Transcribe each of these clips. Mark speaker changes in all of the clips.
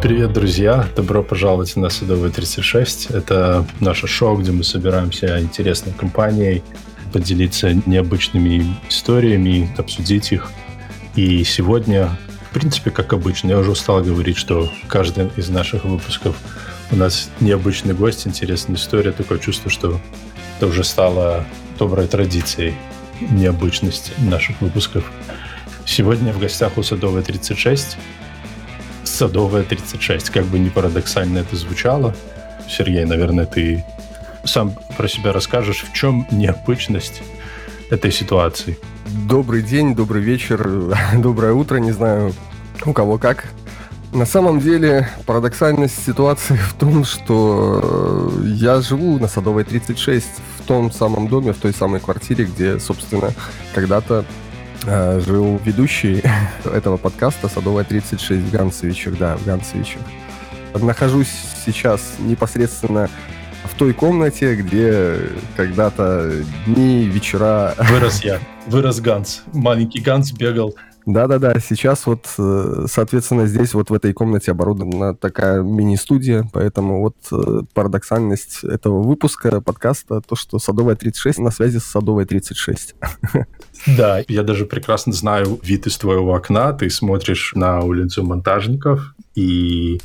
Speaker 1: Привет, друзья! Добро пожаловать на Садовый 36. Это наше шоу, где мы собираемся интересной компанией, поделиться необычными историями, обсудить их. И сегодня, в принципе, как обычно, я уже устал говорить, что каждый из наших выпусков у нас необычный гость, интересная история. Такое чувство, что это уже стало доброй традицией необычность наших выпусков. Сегодня в гостях у Садовой 36 Садовая 36. Как бы не парадоксально это звучало, Сергей, наверное, ты сам про себя расскажешь, в чем необычность этой ситуации.
Speaker 2: Добрый день, добрый вечер, доброе утро, не знаю, у кого как. На самом деле парадоксальность ситуации в том, что э, я живу на Садовой 36, в том самом доме, в той самой квартире, где, собственно, когда-то жил ведущий этого подкаста «Садовая 36» в Ганцевичах, да, в Ганцевичах. Нахожусь сейчас непосредственно в той комнате, где когда-то дни, вечера...
Speaker 1: Вырос я, вырос Ганс. Маленький Ганс бегал
Speaker 2: да-да-да, сейчас вот, э, соответственно, здесь вот в этой комнате оборудована такая мини-студия, поэтому вот э, парадоксальность этого выпуска подкаста, то, что Садовая 36 на связи с Садовой 36.
Speaker 1: Да, я даже прекрасно знаю вид из твоего окна, ты смотришь на улицу монтажников и...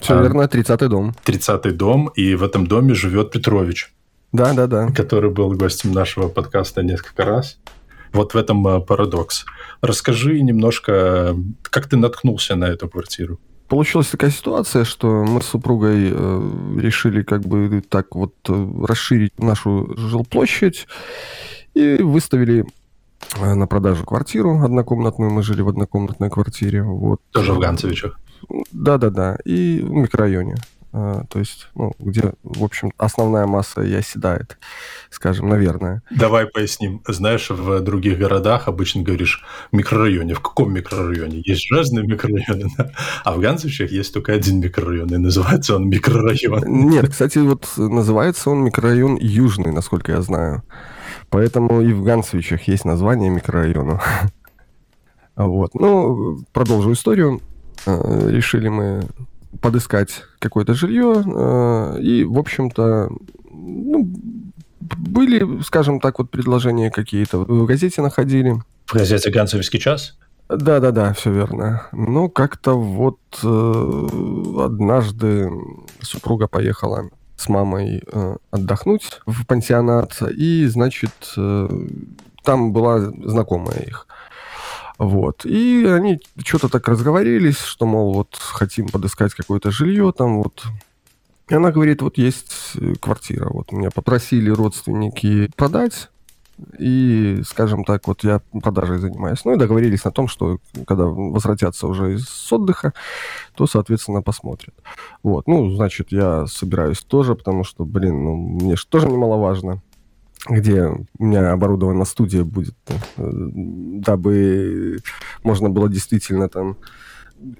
Speaker 2: Все а, верно, 30-й дом.
Speaker 1: 30-й дом, и в этом доме живет Петрович.
Speaker 2: Да-да-да.
Speaker 1: Который был гостем нашего подкаста несколько раз. Вот в этом э, парадокс. Расскажи немножко, как ты наткнулся на эту квартиру?
Speaker 2: Получилась такая ситуация, что мы с супругой э, решили как бы так вот э, расширить нашу жилплощадь и выставили на продажу квартиру однокомнатную. Мы жили в однокомнатной квартире. Вот.
Speaker 1: Тоже в Ганцевичах?
Speaker 2: Да-да-да. И в микрорайоне. А, то есть, ну, где, в общем, основная масса и оседает, скажем, наверное.
Speaker 1: Давай поясним. Знаешь, в других городах обычно говоришь микрорайоне. В каком микрорайоне? Есть разные микрорайоны, а в Ганцевичах есть только один микрорайон, и называется он микрорайон.
Speaker 2: Нет, кстати, вот называется он микрорайон Южный, насколько я знаю. Поэтому и в Ганцевичах есть название микрорайона. Вот. Ну, продолжу историю. А, решили мы подыскать какое-то жилье. Э, и, в общем-то, ну, были, скажем так, вот предложения какие-то. В газете находили.
Speaker 1: В газете «Ганцевский час»?
Speaker 2: Да-да-да, все верно. Но как-то вот э, однажды супруга поехала с мамой э, отдохнуть в пансионат, и, значит, э, там была знакомая их. Вот. И они что-то так разговорились, что, мол, вот хотим подыскать какое-то жилье там вот. И она говорит, вот есть э, квартира, вот меня попросили родственники продать, и, скажем так, вот я продажей занимаюсь. Ну и договорились на том, что когда возвратятся уже из отдыха, то, соответственно, посмотрят. Вот, ну, значит, я собираюсь тоже, потому что, блин, ну, мне же тоже немаловажно где у меня оборудована студия будет, э, дабы можно было действительно там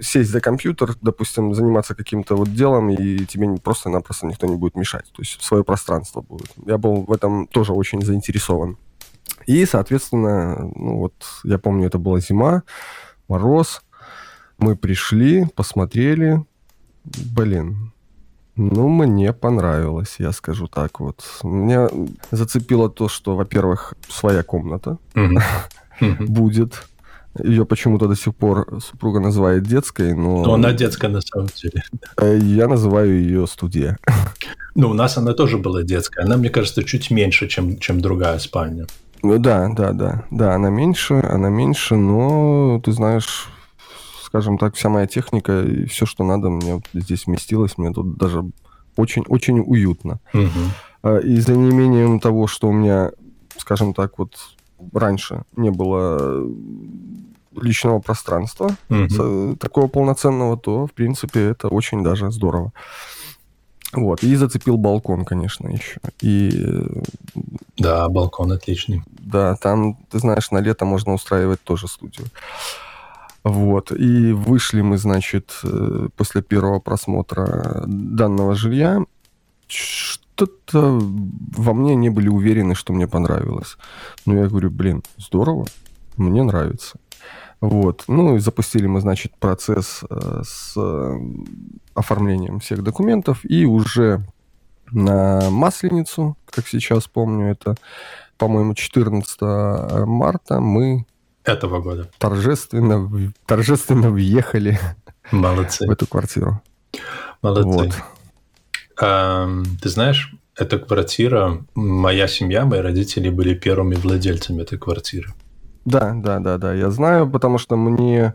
Speaker 2: сесть за компьютер, допустим, заниматься каким-то вот делом, и тебе просто-напросто никто не будет мешать. То есть свое пространство будет. Я был в этом тоже очень заинтересован. И, соответственно, ну вот, я помню, это была зима, мороз. Мы пришли, посмотрели. Блин, ну, мне понравилось, я скажу так вот. Меня зацепило то, что, во-первых, своя комната будет. Ее почему-то до сих пор супруга называет детской, но...
Speaker 1: Но она детская на самом деле.
Speaker 2: Э, я называю ее студия.
Speaker 1: Ну, у нас она тоже была детская. Она, мне кажется, чуть меньше, чем, чем другая спальня.
Speaker 2: Ну да, да, да. Да, она меньше, она меньше, но ты знаешь, скажем так, вся моя техника и все, что надо, мне здесь вместилось. Мне тут даже очень-очень уютно. Угу. И за неимением того, что у меня, скажем так, вот раньше не было личного пространства угу. такого полноценного, то, в принципе, это очень даже здорово. Вот, и зацепил балкон, конечно, еще. И...
Speaker 1: Да, балкон отличный.
Speaker 2: Да, там, ты знаешь, на лето можно устраивать тоже студию. Вот. И вышли мы, значит, э, после первого просмотра данного жилья. Что-то во мне не были уверены, что мне понравилось. Но я говорю, блин, здорово, мне нравится. Вот. Ну и запустили мы, значит, процесс э, с э, оформлением всех документов. И уже на Масленицу, как сейчас помню, это, по-моему, 14 марта мы...
Speaker 1: Этого года.
Speaker 2: Торжественно, торжественно въехали
Speaker 1: Молодцы.
Speaker 2: в эту квартиру.
Speaker 1: Молодцы. Вот. А, ты знаешь, эта квартира, моя семья, мои родители были первыми владельцами этой квартиры.
Speaker 2: Да, да, да, да, я знаю, потому что мне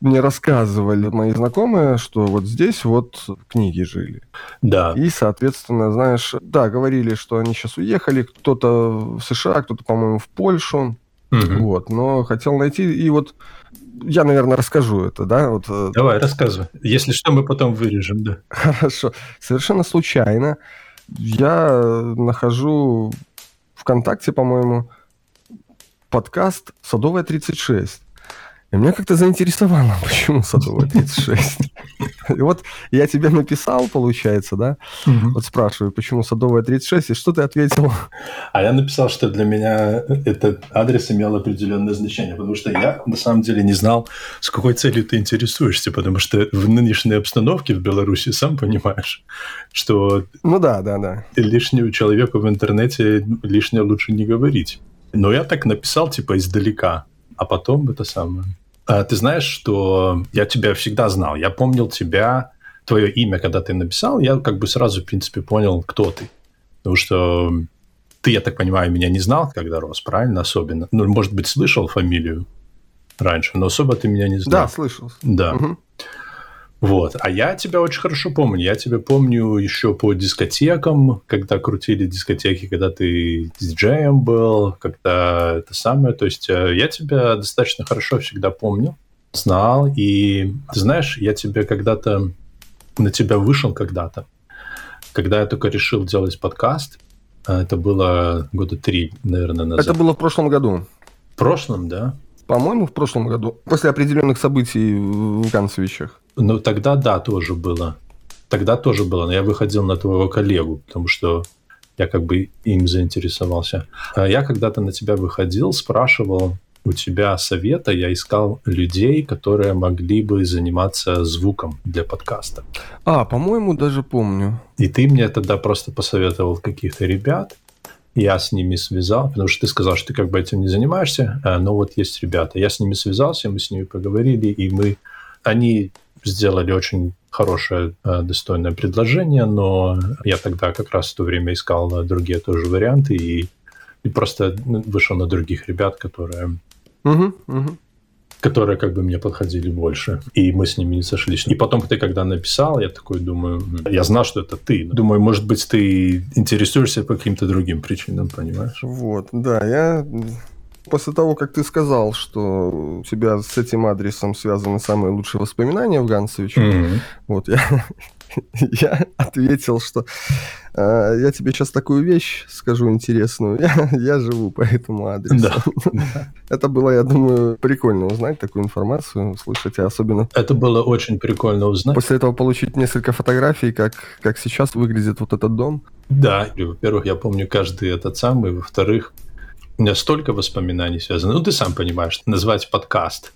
Speaker 2: мне рассказывали мои знакомые, что вот здесь вот книги жили.
Speaker 1: Да.
Speaker 2: И, соответственно, знаешь, да, говорили, что они сейчас уехали, кто-то в США, кто-то, по-моему, в Польшу. Угу. Вот, но хотел найти, и вот я, наверное, расскажу это, да? Вот,
Speaker 1: э, Давай, рассказывай. Если что, мы потом вырежем, да.
Speaker 2: Хорошо. Совершенно случайно я нахожу ВКонтакте, по-моему, подкаст «Садовая 36». И меня как-то заинтересовало, почему Садовая 36. И вот я тебе написал, получается, да? Угу. Вот спрашиваю, почему Садовая 36, и что ты ответил?
Speaker 1: А я написал, что для меня этот адрес имел определенное значение, потому что я на самом деле не знал, с какой целью ты интересуешься, потому что в нынешней обстановке в Беларуси, сам понимаешь, что...
Speaker 2: Ну да, да, да.
Speaker 1: Лишнему человеку в интернете лишнее лучше не говорить. Но я так написал, типа, издалека а потом это самое. А, ты знаешь, что я тебя всегда знал. Я помнил тебя, твое имя, когда ты написал, я как бы сразу, в принципе, понял, кто ты. Потому что ты, я так понимаю, меня не знал, когда рос, правильно? Особенно. Ну, может быть, слышал фамилию раньше, но особо ты меня не знал.
Speaker 2: Да, слышал.
Speaker 1: Да. Угу. Вот. А я тебя очень хорошо помню. Я тебя помню еще по дискотекам, когда крутили дискотеки, когда ты диджеем был, когда это самое. То есть э, я тебя достаточно хорошо всегда помню, знал. И ты знаешь, я тебе когда-то, на тебя вышел когда-то, когда я только решил делать подкаст. Э, это было года три, наверное, назад.
Speaker 2: Это было в прошлом году.
Speaker 1: В прошлом, да?
Speaker 2: По-моему, в прошлом году. После определенных событий в Канцевичах.
Speaker 1: Ну, тогда да, тоже было. Тогда тоже было, но я выходил на твоего коллегу, потому что я как бы им заинтересовался. А я когда-то на тебя выходил, спрашивал у тебя совета, я искал людей, которые могли бы заниматься звуком для подкаста.
Speaker 2: А, по-моему, даже помню.
Speaker 1: И ты мне тогда просто посоветовал каких-то ребят, я с ними связал, потому что ты сказал, что ты как бы этим не занимаешься, а, но вот есть ребята. Я с ними связался, мы с ними поговорили, и мы, они сделали очень хорошее, э, достойное предложение, но я тогда как раз в то время искал другие тоже варианты и, и просто вышел на других ребят, которые...
Speaker 2: Угу, угу
Speaker 1: которые как бы мне подходили больше, и мы с ними не сошлись. И потом ты когда написал, я такой думаю, я знал, что это ты. Думаю, может быть, ты интересуешься по каким-то другим причинам, понимаешь?
Speaker 2: Вот, да, я После того, как ты сказал, что у тебя с этим адресом связаны самые лучшие воспоминания в Ганцевиче, mm-hmm. вот я, я ответил, что э, я тебе сейчас такую вещь скажу интересную. Я, я живу по этому адресу. Да. Это было, я думаю, прикольно узнать такую информацию, услышать, особенно...
Speaker 1: Это было очень прикольно узнать.
Speaker 2: После этого получить несколько фотографий, как, как сейчас выглядит вот этот дом.
Speaker 1: Да, во-первых, я помню каждый этот самый, во-вторых, у меня столько воспоминаний связано. Ну, ты сам понимаешь, назвать подкаст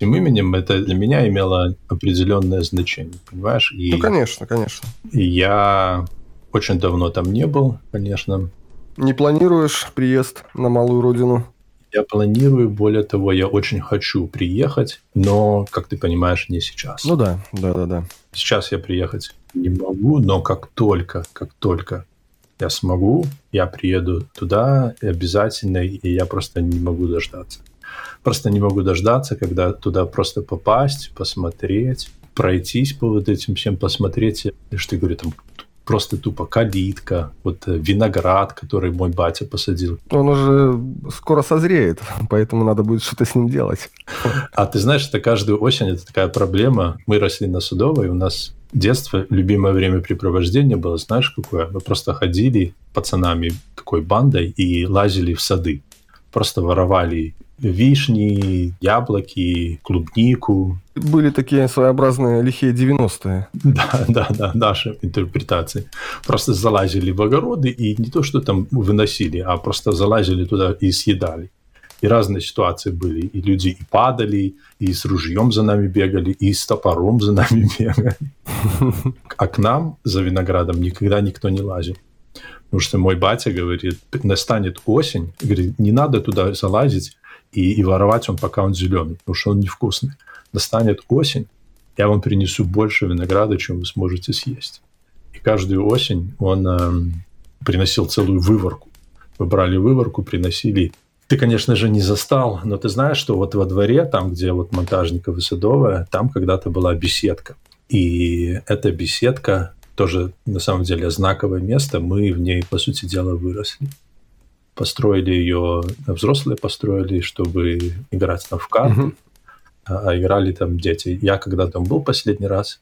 Speaker 1: этим именем, это для меня имело определенное значение, понимаешь?
Speaker 2: И, ну, конечно, конечно.
Speaker 1: И я очень давно там не был, конечно.
Speaker 2: Не планируешь приезд на малую родину?
Speaker 1: Я планирую, более того, я очень хочу приехать, но, как ты понимаешь, не сейчас.
Speaker 2: Ну да, да, да, да.
Speaker 1: Сейчас я приехать не могу, но как только, как только я смогу, я приеду туда обязательно, и я просто не могу дождаться. Просто не могу дождаться, когда туда просто попасть, посмотреть, пройтись по вот этим всем, посмотреть, что я говорю, там просто тупо калитка, вот э, виноград, который мой батя посадил.
Speaker 2: Он уже скоро созреет, поэтому надо будет что-то с ним делать.
Speaker 1: А ты знаешь, это каждую осень это такая проблема. Мы росли на Судовой, у нас детство, любимое времяпрепровождение было, знаешь, какое? Мы просто ходили пацанами такой бандой и лазили в сады. Просто воровали вишни, яблоки, клубнику.
Speaker 2: Были такие своеобразные лихие 90-е.
Speaker 1: Да, да, да, наши интерпретации. Просто залазили в огороды и не то, что там выносили, а просто залазили туда и съедали. И разные ситуации были. И люди и падали, и с ружьем за нами бегали, и с топором за нами бегали. А к нам за виноградом никогда никто не лазил. Потому что мой батя говорит, настанет осень, говорит, не надо туда залазить и, и воровать он, пока он зеленый, потому что он невкусный. Настанет осень, я вам принесу больше винограда, чем вы сможете съесть. И каждую осень он э, приносил целую выворку. Мы брали выворку, приносили. Ты, конечно же, не застал, но ты знаешь, что вот во дворе, там, где вот монтажников и Садовая, там когда-то была беседка. И эта беседка тоже, на самом деле, знаковое место. Мы в ней, по сути дела, выросли. Построили ее, взрослые построили, чтобы играть там в карты. Uh-huh а играли там дети. Я когда там был последний раз,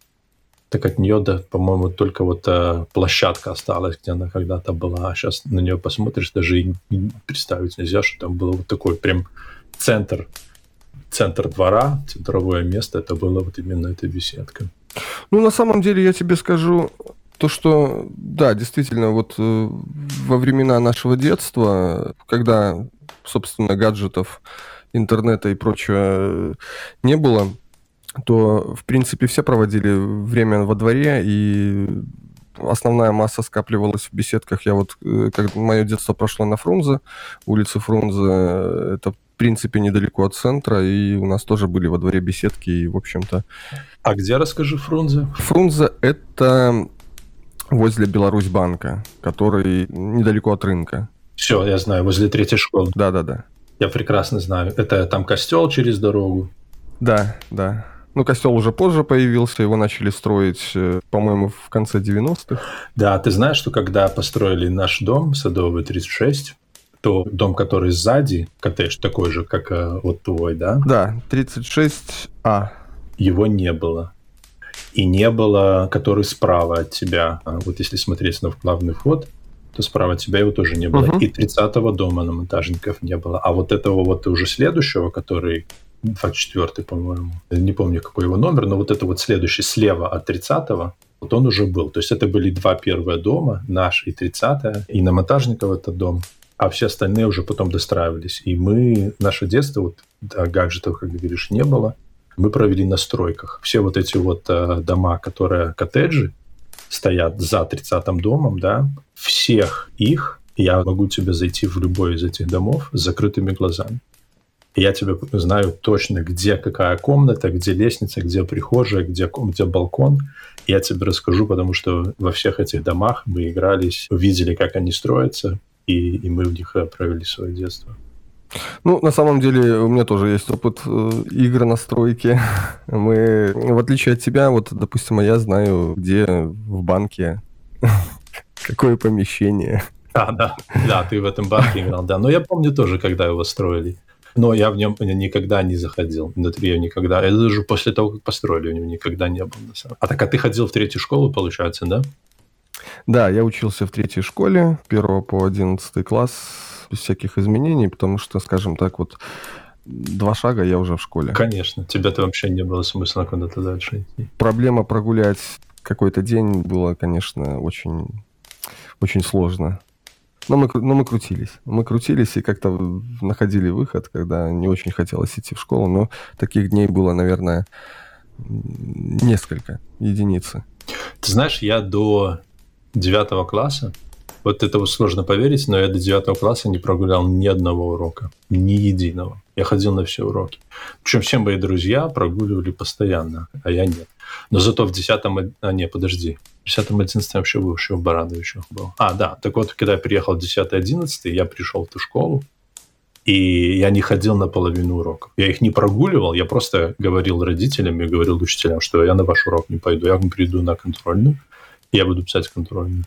Speaker 1: так от нее, да, по-моему, только вот э, площадка осталась, где она когда-то была. А сейчас на нее посмотришь, даже и представить нельзя, что там было вот такой прям центр, центр двора, центровое место. Это было вот именно эта беседка.
Speaker 2: Ну, на самом деле, я тебе скажу, то, что, да, действительно, вот э, во времена нашего детства, когда, собственно, гаджетов интернета и прочего э, не было, то, в принципе, все проводили время во дворе, и основная масса скапливалась в беседках. Я вот, э, как мое детство прошло на Фрунзе, улице Фрунзе, это, в принципе, недалеко от центра, и у нас тоже были во дворе беседки, и, в общем-то...
Speaker 1: А где, расскажи, Фрунзе?
Speaker 2: Фрунзе — это возле Беларусь-банка, который недалеко от рынка.
Speaker 1: Все, я знаю, возле третьей школы.
Speaker 2: Да-да-да.
Speaker 1: Я прекрасно знаю. Это там костел через дорогу.
Speaker 2: Да, да. Ну, костел уже позже появился, его начали строить, э, по-моему, в конце 90-х.
Speaker 1: Да, ты знаешь, что когда построили наш дом, Садовый 36, то дом, который сзади, коттедж такой же, как э, вот твой, да?
Speaker 2: Да, 36А.
Speaker 1: Его не было. И не было, который справа от тебя. Вот если смотреть на главный вход, то справа от тебя его тоже не было. Uh-huh. И 30-го дома на монтажников не было. А вот этого вот уже следующего, который 24 по-моему, не помню, какой его номер, но вот это вот следующий слева от 30-го, вот он уже был. То есть это были два первые дома, наш и 30-е, и на монтажников этот дом, а все остальные уже потом достраивались. И мы, наше детство, вот гаджетов, как ты говоришь, не было, мы провели на стройках. Все вот эти вот э, дома, которые коттеджи, стоят за 30-м домом, да, всех их я могу тебе зайти в любой из этих домов с закрытыми глазами. Я тебе знаю точно, где какая комната, где лестница, где прихожая, где, где балкон. Я тебе расскажу, потому что во всех этих домах мы игрались, видели, как они строятся, и, и мы в них э, провели свое детство.
Speaker 2: Ну, на самом деле, у меня тоже есть опыт э, игр на стройке. Мы, в отличие от тебя, вот, допустим, я знаю, где в банке какое помещение.
Speaker 1: А, да, да, ты в этом банке играл, да. Но я помню тоже, когда его строили. Но я в нем никогда не заходил. Внутри я никогда. Это даже после того, как построили, у него никогда не было. А так, а ты ходил в третью школу, получается, да?
Speaker 2: Да, я учился в третьей школе, первого по одиннадцатый класс без всяких изменений, потому что, скажем так, вот два шага я уже в школе.
Speaker 1: Конечно, тебе-то вообще не было смысла куда-то дальше идти.
Speaker 2: Проблема прогулять какой-то день было, конечно, очень, очень сложно. Но мы, но мы крутились. Мы крутились и как-то находили выход, когда не очень хотелось идти в школу. Но таких дней было, наверное, несколько, единицы.
Speaker 1: Ты знаешь, я до девятого класса вот это вот сложно поверить, но я до девятого класса не прогулял ни одного урока, ни единого. Я ходил на все уроки. Причем все мои друзья прогуливали постоянно, а я нет. Но зато в десятом... А, не, подожди. В десятом, одиннадцатом вообще был, еще в Барановичах был. А, да. Так вот, когда я приехал в десятый, одиннадцатый, я пришел в ту школу, и я не ходил на половину уроков. Я их не прогуливал, я просто говорил родителям и говорил учителям, что я на ваш урок не пойду, я приду на контрольную, я буду писать контрольную.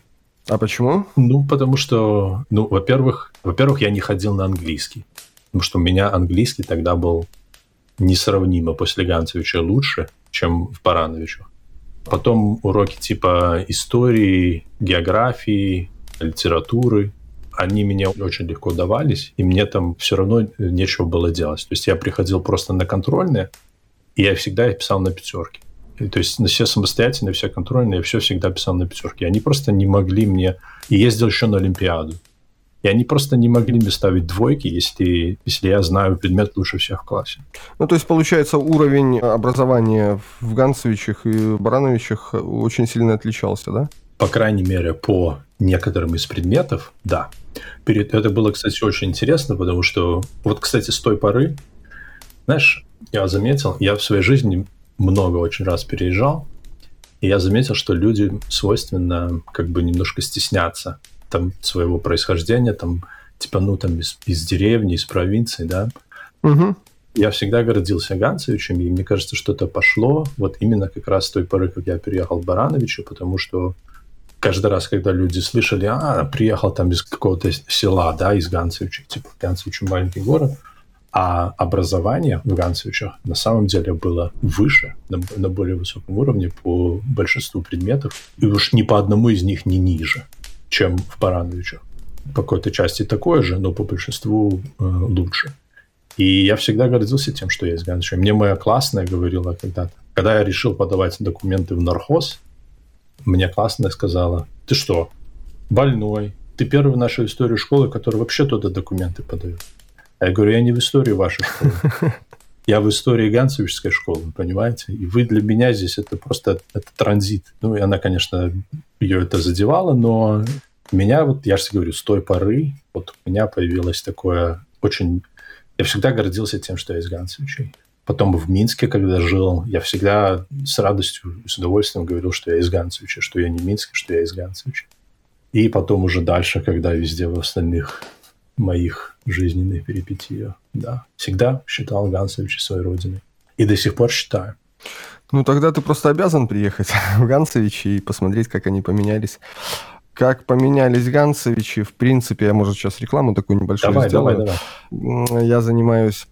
Speaker 2: А почему?
Speaker 1: Ну, потому что, ну, во-первых, во-первых, я не ходил на английский. Потому что у меня английский тогда был несравнимо после Ганцевича лучше, чем в Барановичах. Потом уроки типа истории, географии, литературы, они мне очень легко давались, и мне там все равно нечего было делать. То есть я приходил просто на контрольные, и я всегда писал на пятерке. То есть на все самостоятельные, все контрольные, я все всегда писал на пятерке. Они просто не могли мне... И ездил еще на Олимпиаду. И они просто не могли мне ставить двойки, если, если я знаю предмет лучше всех в классе.
Speaker 2: Ну, то есть, получается, уровень образования в Ганцевичах и Барановичах очень сильно отличался, да?
Speaker 1: По крайней мере, по некоторым из предметов, да. Перед... Это было, кстати, очень интересно, потому что вот, кстати, с той поры, знаешь, я заметил, я в своей жизни много очень раз переезжал, и я заметил, что люди свойственно как бы немножко стесняться там своего происхождения, там, типа, ну, там, из, из деревни, из провинции, да. Угу. Я всегда гордился Ганцевичем, и мне кажется, что это пошло вот именно как раз с той поры, как я переехал в Барановичу, потому что каждый раз, когда люди слышали, а, приехал там из какого-то села, да, из Ганцевича, типа, Ганцевич маленький город, а образование в Ганцевичах на самом деле было выше, на, на более высоком уровне по большинству предметов, и уж ни по одному из них не ниже чем в Барановичах. По какой-то части такое же, но по большинству э, лучше. И я всегда гордился тем, что я из Ганча. Мне моя классная говорила когда-то, когда я решил подавать документы в нархоз, мне классная сказала, ты что, больной, ты первый в нашей истории школы, который вообще туда документы подает. Я говорю, я не в истории вашей школы. Я в истории Ганцевичской школы, понимаете? И вы для меня здесь это просто это транзит. Ну, и она, конечно, ее это задевало, но меня, вот я же говорю, с той поры вот у меня появилось такое очень... Я всегда гордился тем, что я из Ганцевичей. Потом в Минске, когда жил, я всегда с радостью, с удовольствием говорил, что я из Ганцевича, что я не Минск, что я из Ганцевича. И потом уже дальше, когда везде в остальных моих жизненных перипетиях, да. Всегда считал Ганцевича своей родиной. И до сих пор считаю.
Speaker 2: Ну, тогда ты просто обязан приехать в Ганцевичи и посмотреть, как они поменялись. Как поменялись Ганцевичи, в принципе, я, может, сейчас рекламу такую небольшую давай, сделаю. Давай, давай. Я занимаюсь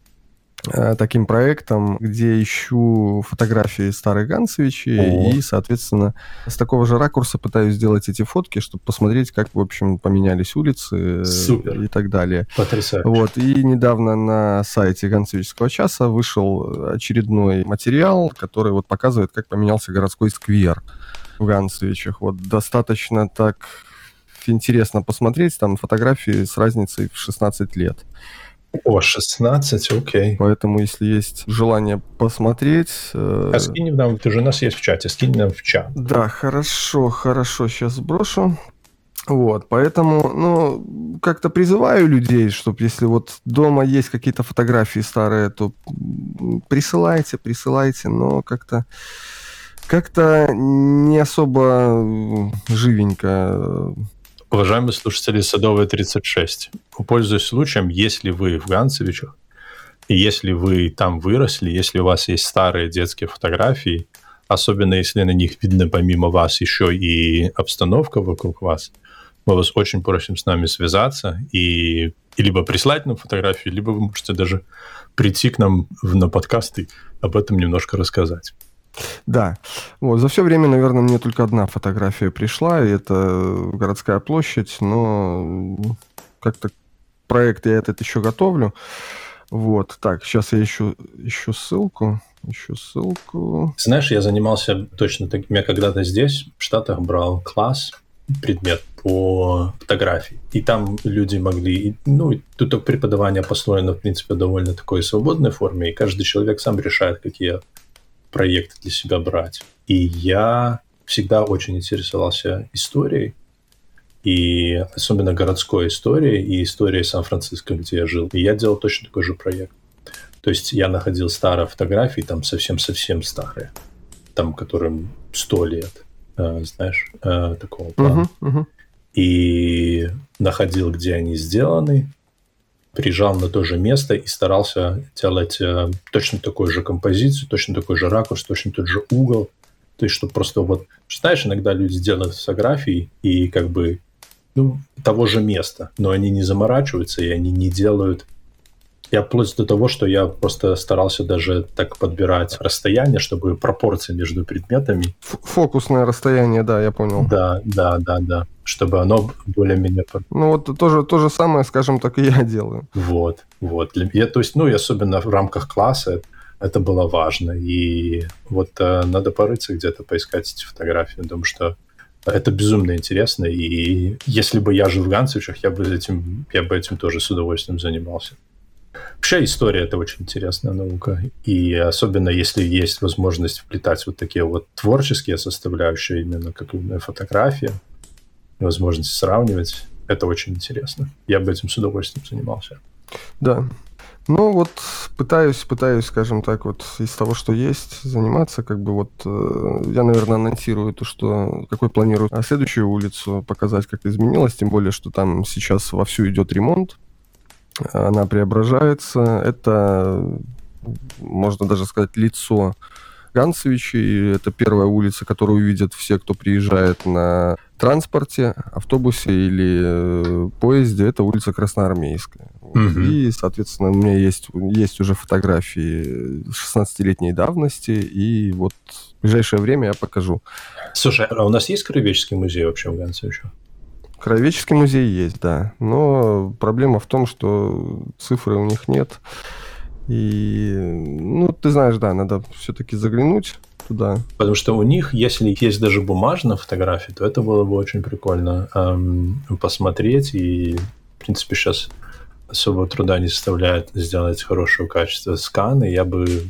Speaker 2: таким проектом, где ищу фотографии старых Ганцевичей О. и, соответственно, с такого же ракурса пытаюсь сделать эти фотки, чтобы посмотреть, как, в общем, поменялись улицы Супер. и так далее.
Speaker 1: Потрясающе.
Speaker 2: Вот. И недавно на сайте Ганцевичского часа вышел очередной материал, который вот показывает, как поменялся городской сквер в Ганцевичах. Вот достаточно так интересно посмотреть, там фотографии с разницей в 16 лет.
Speaker 1: О, 16, окей.
Speaker 2: Поэтому, если есть желание посмотреть...
Speaker 1: Э... А скинь нам, ты же у нас есть в чате, скинь нам в чат.
Speaker 2: Да, хорошо, хорошо, сейчас сброшу. Вот, поэтому, ну, как-то призываю людей, чтобы если вот дома есть какие-то фотографии старые, то присылайте, присылайте, но как-то как-то не особо живенько
Speaker 1: Уважаемые слушатели Садовой 36, пользуясь случаем, если вы в Ганцевичах, и если вы там выросли, если у вас есть старые детские фотографии, особенно если на них видно помимо вас еще и обстановка вокруг вас, мы вас очень просим с нами связаться и, и либо прислать нам фотографии, либо вы можете даже прийти к нам на подкаст и об этом немножко рассказать.
Speaker 2: Да. Вот. За все время, наверное, мне только одна фотография пришла, и это городская площадь, но как-то проект я этот еще готовлю. Вот, так, сейчас я ищу, ищу ссылку. Ищу ссылку.
Speaker 1: Знаешь, я занимался точно таким. Я когда-то здесь, в Штатах, брал класс, предмет по фотографии. И там люди могли... Ну, тут преподавание построено, в принципе, довольно такой свободной форме, и каждый человек сам решает, какие проект для себя брать. И я всегда очень интересовался историей, и особенно городской историей и историей Сан-Франциско, где я жил. И я делал точно такой же проект. То есть я находил старые фотографии, там совсем-совсем старые, там которым сто лет, э, знаешь, э, такого плана. Uh-huh, uh-huh. И находил, где они сделаны, приезжал на то же место и старался делать э, точно такую же композицию, точно такой же ракурс, точно тот же угол. То есть, чтобы просто вот, знаешь, иногда люди делают фотографии и как бы ну, того же места, но они не заморачиваются и они не делают я вплоть до того, что я просто старался даже так подбирать расстояние, чтобы пропорции между предметами...
Speaker 2: Фокусное расстояние, да, я понял.
Speaker 1: Да, да, да, да. Чтобы оно более-менее...
Speaker 2: Ну вот тоже то же самое, скажем так, и я делаю.
Speaker 1: Вот, вот. Я, то есть, ну и особенно в рамках класса это было важно. И вот э, надо порыться где-то, поискать эти фотографии. Думаю, что Это безумно интересно, и если бы я жил в Ганцевичах, я бы этим, я бы этим тоже с удовольствием занимался. Вообще история это очень интересная наука. И особенно если есть возможность вплетать вот такие вот творческие составляющие, именно как именно фотография, возможность сравнивать, это очень интересно. Я бы этим с удовольствием занимался.
Speaker 2: Да. Ну вот пытаюсь, пытаюсь, скажем так, вот из того, что есть, заниматься, как бы вот э, я, наверное, анонсирую то, что какой планирую а следующую улицу показать, как изменилось, тем более, что там сейчас вовсю идет ремонт, она преображается. Это, можно даже сказать, лицо Ганцевичей. Это первая улица, которую увидят все, кто приезжает на транспорте, автобусе или э, поезде. Это улица Красноармейская. Угу. И, соответственно, у меня есть, есть уже фотографии 16-летней давности, и вот в ближайшее время я покажу.
Speaker 1: Слушай, а у нас есть Краеведческий музей вообще в Ганцевичах?
Speaker 2: Краеведческий музей есть, да. Но проблема в том, что цифры у них нет. И, ну, ты знаешь, да, надо все-таки заглянуть туда.
Speaker 1: Потому что у них, если есть даже бумажная фотография, то это было бы очень прикольно эм, посмотреть. И, в принципе, сейчас особого труда не составляет сделать хорошего качества сканы. Я бы...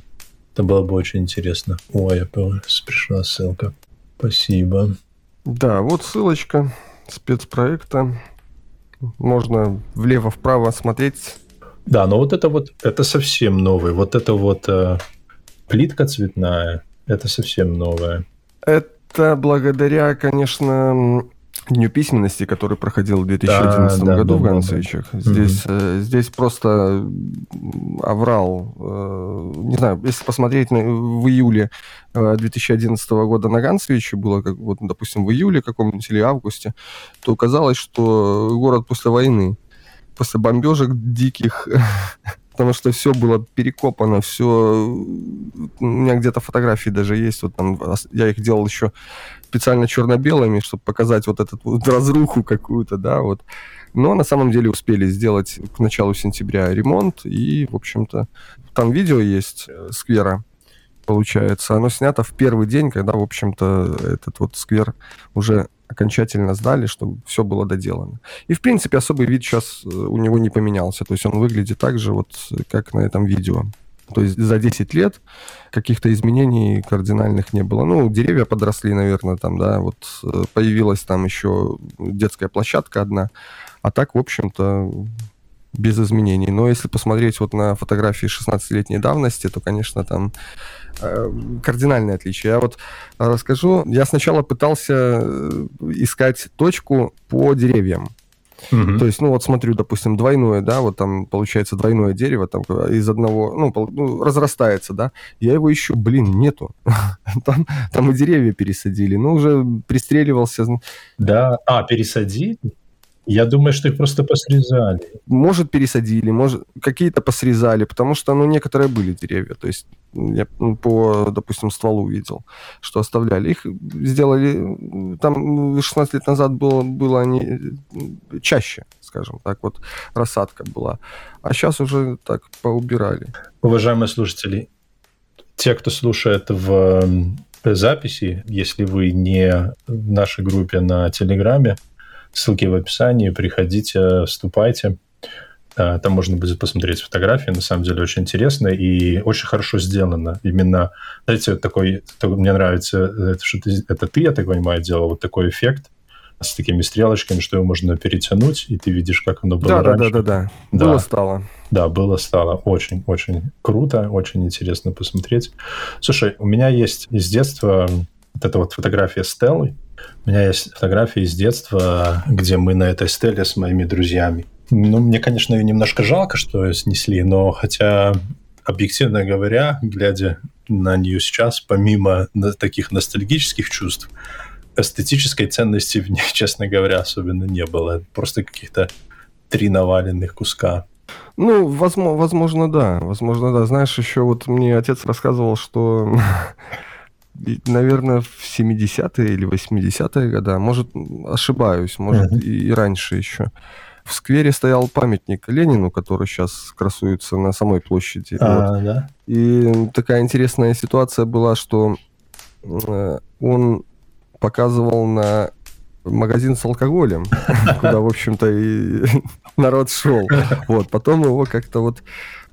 Speaker 1: Это было бы очень интересно. Ой, я пришла ссылка. Спасибо.
Speaker 2: Да, вот ссылочка спецпроекта. Можно влево-вправо смотреть.
Speaker 1: Да, но вот это вот, это совсем новый. Вот это вот э, плитка цветная, это совсем новое.
Speaker 2: Это благодаря, конечно, Дню письменности, который проходил в 2011 да, году да, в Ганцевичах. Да, да. Здесь, угу. здесь просто аврал. Э, не знаю, если посмотреть на, в июле 2011 э, года на Ганцевиче, было, как, вот, допустим, в июле каком-нибудь или августе, то казалось, что город после войны, после бомбежек диких, потому что все было перекопано, все... У меня где-то фотографии даже есть, вот там, я их делал еще специально черно-белыми, чтобы показать вот эту вот разруху какую-то, да, вот. Но на самом деле успели сделать к началу сентября ремонт, и, в общем-то, там видео есть э, сквера, получается. Оно снято в первый день, когда, в общем-то, этот вот сквер уже окончательно сдали, чтобы все было доделано. И, в принципе, особый вид сейчас э, у него не поменялся. То есть он выглядит так же, вот, как на этом видео. То есть за 10 лет каких-то изменений кардинальных не было. Ну, деревья подросли, наверное, там, да, вот э, появилась там еще детская площадка одна. А так, в общем-то, без изменений. Но если посмотреть вот на фотографии 16-летней давности, то, конечно, там э, кардинальное отличие. Я вот расскажу. Я сначала пытался э, искать точку по деревьям. Угу. То есть, ну вот смотрю, допустим, двойное, да, вот там получается двойное дерево, там из одного, ну, ну разрастается, да, я его ищу, блин, нету. там, там и деревья пересадили, ну, уже пристреливался.
Speaker 1: Да, а, пересадили? Я думаю, что их просто посрезали.
Speaker 2: Может, пересадили, может, какие-то посрезали, потому что, ну, некоторые были деревья. То есть я ну, по, допустим, стволу видел, что оставляли. Их сделали, там 16 лет назад было, было они чаще, скажем так, вот рассадка была. А сейчас уже так поубирали.
Speaker 1: Уважаемые слушатели, те, кто слушает в записи, если вы не в нашей группе на Телеграме, Ссылки в описании, приходите, вступайте. А, там можно будет посмотреть фотографии, на самом деле очень интересно и очень хорошо сделано. Именно, знаете, такой, мне нравится, это, что ты, это ты, я так понимаю, делал вот такой эффект с такими стрелочками, что его можно перетянуть, и ты видишь, как оно было
Speaker 2: да,
Speaker 1: раньше.
Speaker 2: Да, да, да, да. Было стало.
Speaker 1: Да, было стало. Очень, очень круто, очень интересно посмотреть. Слушай, у меня есть из детства вот эта вот фотография Стеллы, у меня есть фотографии из детства, где мы на этой стеле с моими друзьями. Ну, мне, конечно, ее немножко жалко, что снесли, но хотя, объективно говоря, глядя на нее сейчас, помимо таких ностальгических чувств, эстетической ценности в ней, честно говоря, особенно не было. Просто каких-то три наваленных куска.
Speaker 2: Ну, возможно, возможно, да. Возможно, да. Знаешь, еще вот мне отец рассказывал, что наверное, в 70-е или 80-е годы, может, ошибаюсь, может, uh-huh. и раньше еще. В сквере стоял памятник Ленину, который сейчас красуется на самой площади. А, вот. да? И такая интересная ситуация была, что э, он показывал на магазин с алкоголем, куда, в общем-то, и народ шел. Вот, потом его как-то вот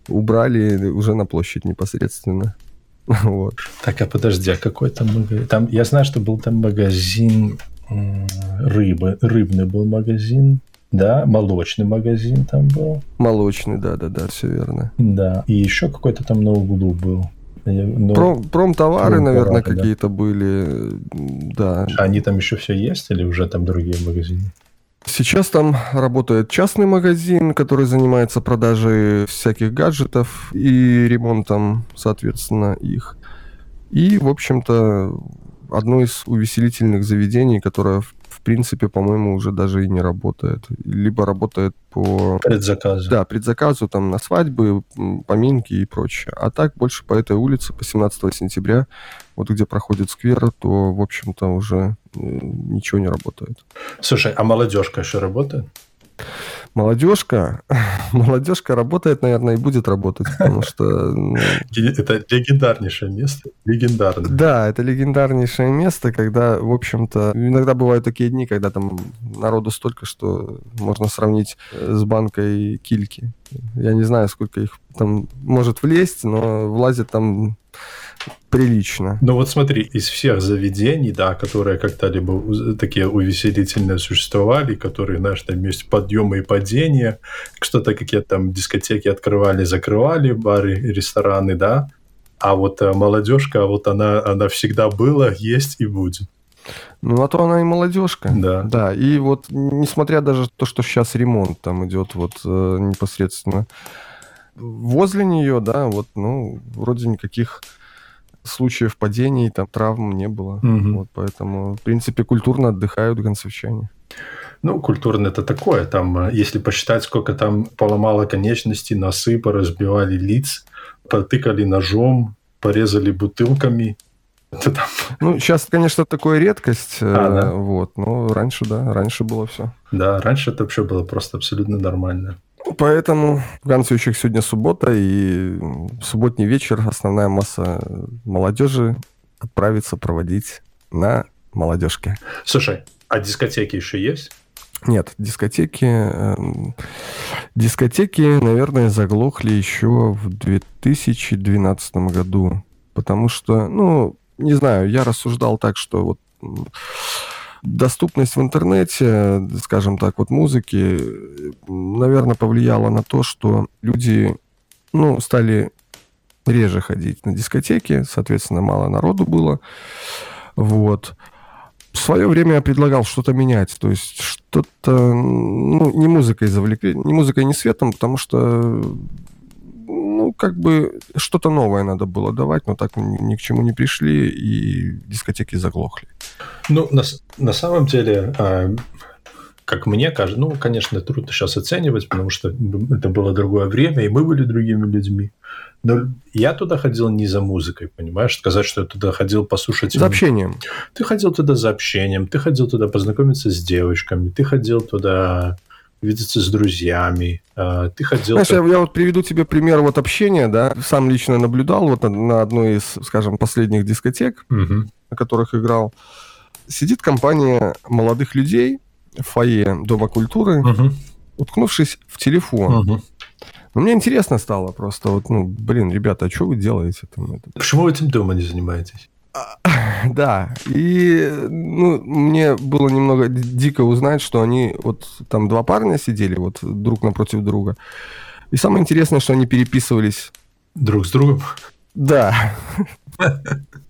Speaker 2: убрали уже на площадь непосредственно.
Speaker 1: Вот. Так, а подожди, а какой там магазин? Там, я знаю, что был там магазин рыбы, рыбный был магазин, да, молочный магазин там был.
Speaker 2: Молочный, да-да-да, все верно.
Speaker 1: Да, и еще какой-то там на углу был.
Speaker 2: Ну, Пром, промтовары, наверное, да. какие-то были, да.
Speaker 1: А они там еще все есть или уже там другие магазины?
Speaker 2: Сейчас там работает частный магазин, который занимается продажей всяких гаджетов и ремонтом, соответственно, их. И, в общем-то, одно из увеселительных заведений, которое, в принципе, по-моему, уже даже и не работает. Либо работает по...
Speaker 1: Предзаказу.
Speaker 2: Да, предзаказу, там, на свадьбы, поминки и прочее. А так больше по этой улице, по 17 сентября, вот где проходит сквер, то, в общем-то, уже э, ничего не работает.
Speaker 1: Слушай, а молодежка еще работает?
Speaker 2: Молодежка, молодежка работает, наверное, и будет работать, потому что... Ну...
Speaker 1: Это легендарнейшее место, легендарное.
Speaker 2: Да, это легендарнейшее место, когда, в общем-то, иногда бывают такие дни, когда там народу столько, что можно сравнить э, с банкой кильки. Я не знаю, сколько их там может влезть, но влазит там прилично.
Speaker 1: Ну вот смотри, из всех заведений, да, которые когда-либо такие увеселительные существовали, которые, знаешь, там есть подъемы и падения, что-то какие-то там дискотеки открывали, закрывали, бары, рестораны, да, а вот э, молодежка, вот она, она всегда была, есть и будет.
Speaker 2: Ну, а то она и молодежка.
Speaker 1: Да.
Speaker 2: Да, и вот, несмотря даже то, что сейчас ремонт там идет вот э, непосредственно возле нее, да, вот, ну, вроде никаких случаев падений, там, травм не было. Угу. Вот, поэтому, в принципе, культурно отдыхают гонцовчане.
Speaker 1: Ну, культурно это такое. Там, э, если посчитать, сколько там поломало конечности, носы, поразбивали лиц, потыкали ножом, порезали бутылками.
Speaker 2: Это там... Ну, сейчас, конечно, такое редкость. Э, а, да? Вот, но раньше, да, раньше было все.
Speaker 1: Да, раньше это вообще было просто абсолютно нормально.
Speaker 2: Поэтому в Ганцевичах сегодня суббота, и в субботний вечер основная масса молодежи отправится проводить на молодежке.
Speaker 1: Слушай, а дискотеки еще есть?
Speaker 2: Нет, дискотеки... Э, дискотеки, наверное, заглохли еще в 2012 году. Потому что, ну, не знаю, я рассуждал так, что вот доступность в интернете, скажем так, вот музыки, наверное, повлияла на то, что люди, ну, стали реже ходить на дискотеки, соответственно, мало народу было. Вот. В свое время я предлагал что-то менять, то есть что-то, ну, не музыкой завлекли, не музыкой, не светом, потому что ну, как бы что-то новое надо было давать, но так ни, ни к чему не пришли, и дискотеки заглохли.
Speaker 1: Ну, на, на самом деле, а, как мне кажется, ну, конечно, трудно сейчас оценивать, потому что это было другое время, и мы были другими людьми. Но я туда ходил не за музыкой, понимаешь? Сказать, что я туда ходил послушать...
Speaker 2: За общением.
Speaker 1: Ты ходил туда за общением, ты ходил туда познакомиться с девочками, ты ходил туда видеться с друзьями. А, ты ходил...
Speaker 2: Знаешь, я, я вот приведу тебе пример вот общения, да, сам лично наблюдал вот на, на одной из, скажем, последних дискотек, угу. на которых играл. Сидит компания молодых людей в фойе Дома культуры, угу. уткнувшись в телефон. Угу. Но мне интересно стало просто, вот, ну, блин, ребята, а что вы делаете там?
Speaker 1: Почему вы этим дома не занимаетесь?
Speaker 2: Да, и ну, мне было немного дико узнать, что они, вот там два парня сидели вот друг напротив друга. И самое интересное, что они переписывались...
Speaker 1: Друг с другом?
Speaker 2: Да.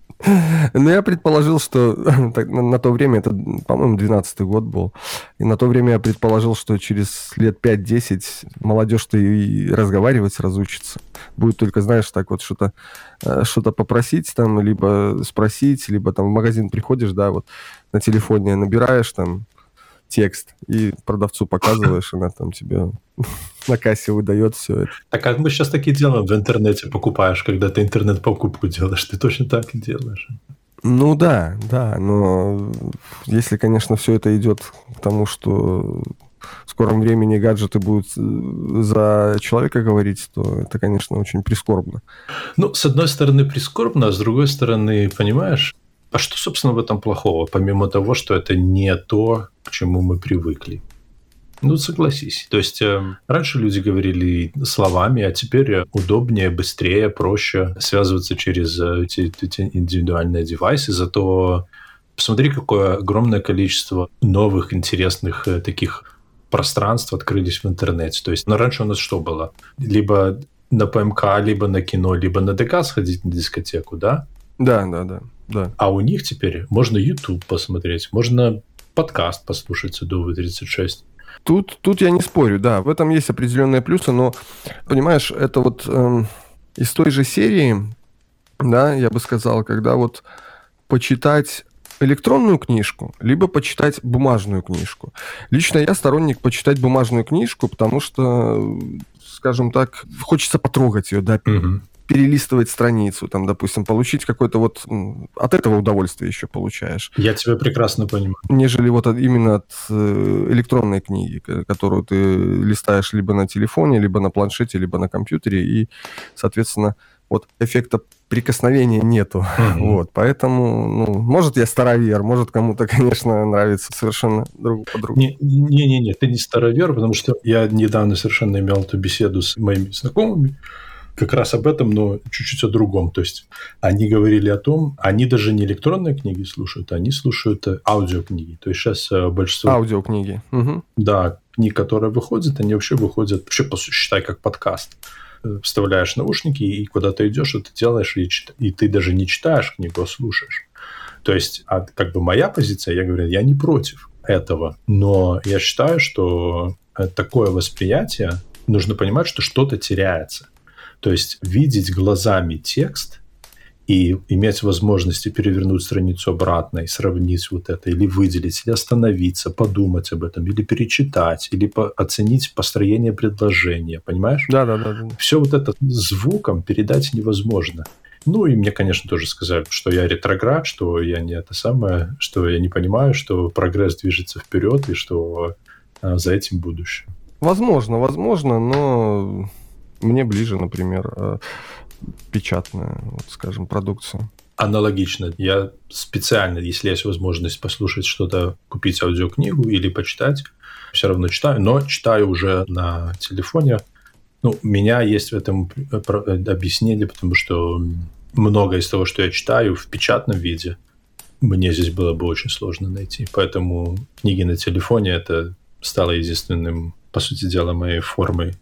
Speaker 2: Ну, я предположил, что на, то время, это, по-моему, 12-й год был, и на то время я предположил, что через лет 5-10 молодежь-то и разговаривать разучится. Будет только, знаешь, так вот что-то э, что попросить там, либо спросить, либо там в магазин приходишь, да, вот на телефоне набираешь там текст и продавцу показываешь, она там тебе на кассе выдает все это.
Speaker 1: А как мы сейчас такие делаем в интернете, покупаешь, когда ты интернет-покупку делаешь, ты точно так и делаешь.
Speaker 2: Ну да, да, но если, конечно, все это идет к тому, что в скором времени гаджеты будут э, за человека говорить, то это, конечно, очень прискорбно.
Speaker 1: Ну, с одной стороны, прискорбно, а с другой стороны, понимаешь, А что, собственно, в этом плохого, помимо того, что это не то, к чему мы привыкли? Ну, согласись. То есть э, раньше люди говорили словами, а теперь удобнее, быстрее, проще связываться через э, эти, эти индивидуальные девайсы. Зато посмотри, какое огромное количество новых интересных э, таких пространств открылись в интернете. То есть, ну, раньше у нас что было? Либо на ПМК, либо на кино, либо на ДК сходить на дискотеку, да?
Speaker 2: Да, да, да. да.
Speaker 1: А у них теперь можно YouTube посмотреть, можно подкаст послушать Судовый 36.
Speaker 2: Тут, тут я не спорю, да, в этом есть определенные плюсы, но, понимаешь, это вот эм, из той же серии, да, я бы сказал, когда вот почитать электронную книжку, либо почитать бумажную книжку. Лично я сторонник почитать бумажную книжку, потому что, скажем так, хочется потрогать ее, да, угу перелистывать страницу, там, допустим, получить какой-то вот... От этого удовольствие еще получаешь.
Speaker 1: Я тебя прекрасно понимаю.
Speaker 2: Нежели вот именно от э, электронной книги, которую ты листаешь либо на телефоне, либо на планшете, либо на компьютере, и, соответственно, вот эффекта прикосновения нету. Mm-hmm. Вот, поэтому, ну, может, я старовер, может, кому-то, конечно, нравится совершенно друг по другу.
Speaker 1: Не-не-не, ты не старовер, потому что я недавно совершенно имел эту беседу с моими знакомыми, как раз об этом, но чуть-чуть о другом. То есть они говорили о том, они даже не электронные книги слушают, они слушают э, аудиокниги. То есть сейчас э, большинство...
Speaker 2: Аудиокниги. Угу.
Speaker 1: Да, книги, которые выходят, они вообще выходят, вообще, считай, как подкаст. Э, вставляешь наушники и куда ты идешь, и ты делаешь, и, чит... и ты даже не читаешь книгу, а слушаешь. То есть, а, как бы моя позиция, я говорю, я не против этого, но я считаю, что такое восприятие нужно понимать, что что-то теряется. То есть видеть глазами текст и иметь возможности перевернуть страницу обратно и сравнить вот это, или выделить, или остановиться, подумать об этом, или перечитать, или по оценить построение предложения, понимаешь?
Speaker 2: Да, да, да, да.
Speaker 1: Все вот это звуком передать невозможно. Ну и мне, конечно, тоже сказали, что я ретроград, что я не это самое, что я не понимаю, что прогресс движется вперед и что а, за этим будущее.
Speaker 2: Возможно, возможно, но мне ближе, например, э, печатная, вот, скажем, продукция.
Speaker 1: Аналогично. Я специально, если есть возможность послушать что-то, купить аудиокнигу или почитать, все равно читаю, но читаю уже на телефоне. Ну, меня есть в этом объяснение, потому что многое из того, что я читаю в печатном виде, мне здесь было бы очень сложно найти. Поэтому книги на телефоне это стало единственным, по сути дела, моей формой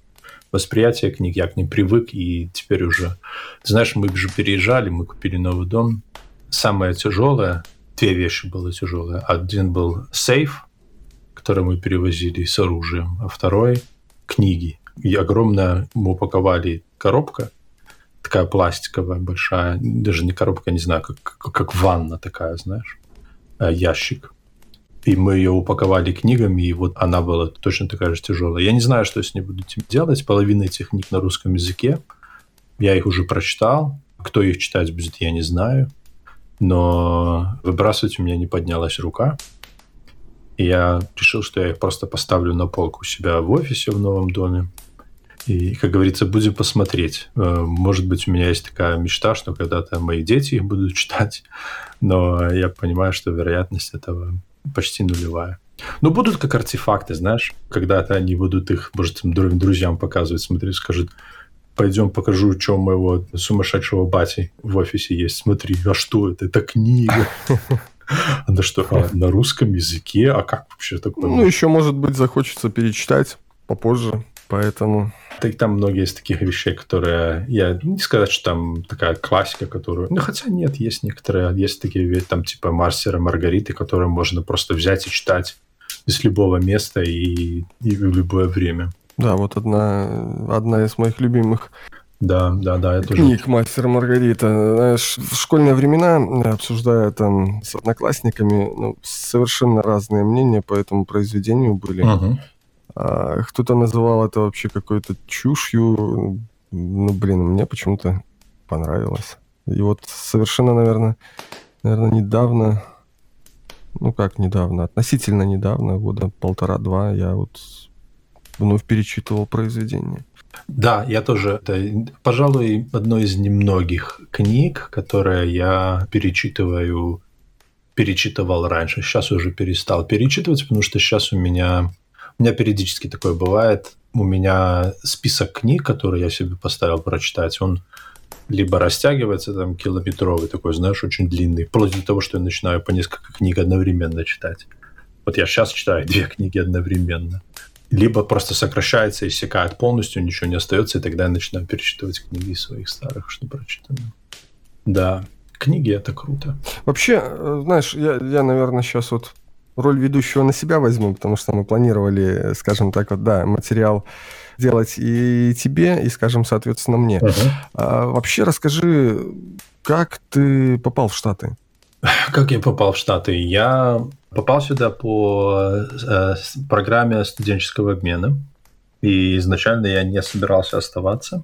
Speaker 1: восприятие книг, я к ним привык, и теперь уже... Ты знаешь, мы же переезжали, мы купили новый дом. Самое тяжелое, две вещи было тяжелое. Один был сейф, который мы перевозили с оружием, а второй — книги. И огромная мы упаковали коробка, такая пластиковая большая, даже не коробка, не знаю, как, как ванна такая, знаешь, э, ящик. И мы ее упаковали книгами, и вот она была точно такая же тяжелая. Я не знаю, что с ней буду делать. Половина этих книг на русском языке. Я их уже прочитал. Кто их читать будет, я не знаю. Но выбрасывать у меня не поднялась рука. И я решил, что я их просто поставлю на полку у себя в офисе в новом доме. И, как говорится, будем посмотреть. Э, может быть, у меня есть такая мечта, что когда-то мои дети их будут читать, но я понимаю, что вероятность этого почти нулевая. Но будут как артефакты, знаешь, когда-то они будут их, может, друзьям показывать, смотри, скажут, пойдем покажу, что у моего сумасшедшего бати в офисе есть. Смотри, а что это? Это книга. Она что, а, на русском языке? А как вообще такое?
Speaker 2: Ну, еще, может быть, захочется перечитать попозже, поэтому...
Speaker 1: Так там многие из таких вещей, которые... Я не сказать, что там такая классика, которую... Ну, хотя нет, есть некоторые... Есть такие вещи, там, типа Марсера, Маргариты, которые можно просто взять и читать из любого места и, и в любое время.
Speaker 2: Да, вот одна, одна из моих любимых
Speaker 1: да, да, да,
Speaker 2: это Книг тоже... «Мастер Маргарита». Знаешь, в школьные времена, обсуждая там с одноклассниками, ну, совершенно разные мнения по этому произведению были. Угу. А, кто-то называл это вообще какой-то чушью. Ну, блин, мне почему-то понравилось. И вот совершенно, наверное, наверное, недавно, ну как недавно, относительно недавно, года полтора-два, я вот вновь перечитывал произведение.
Speaker 1: Да, я тоже. Это, пожалуй, одно из немногих книг, которые я перечитываю перечитывал раньше. Сейчас уже перестал перечитывать, потому что сейчас у меня... У меня периодически такое бывает. У меня список книг, которые я себе поставил прочитать, он либо растягивается там километровый такой, знаешь, очень длинный, вплоть до того, что я начинаю по несколько книг одновременно читать. Вот я сейчас читаю две книги одновременно. Либо просто сокращается и секает полностью, ничего не остается, и тогда я начинаю перечитывать книги своих старых, что прочитано. Да, книги это круто.
Speaker 2: Вообще, э, знаешь, я, я, наверное, сейчас вот роль ведущего на себя возьму, потому что мы планировали, скажем так, вот, да, материал делать и тебе, и, скажем, соответственно, мне. Uh-huh. А, вообще расскажи, как ты попал в Штаты?
Speaker 1: Как я попал в Штаты? Я попал сюда по э, программе студенческого обмена. И изначально я не собирался оставаться.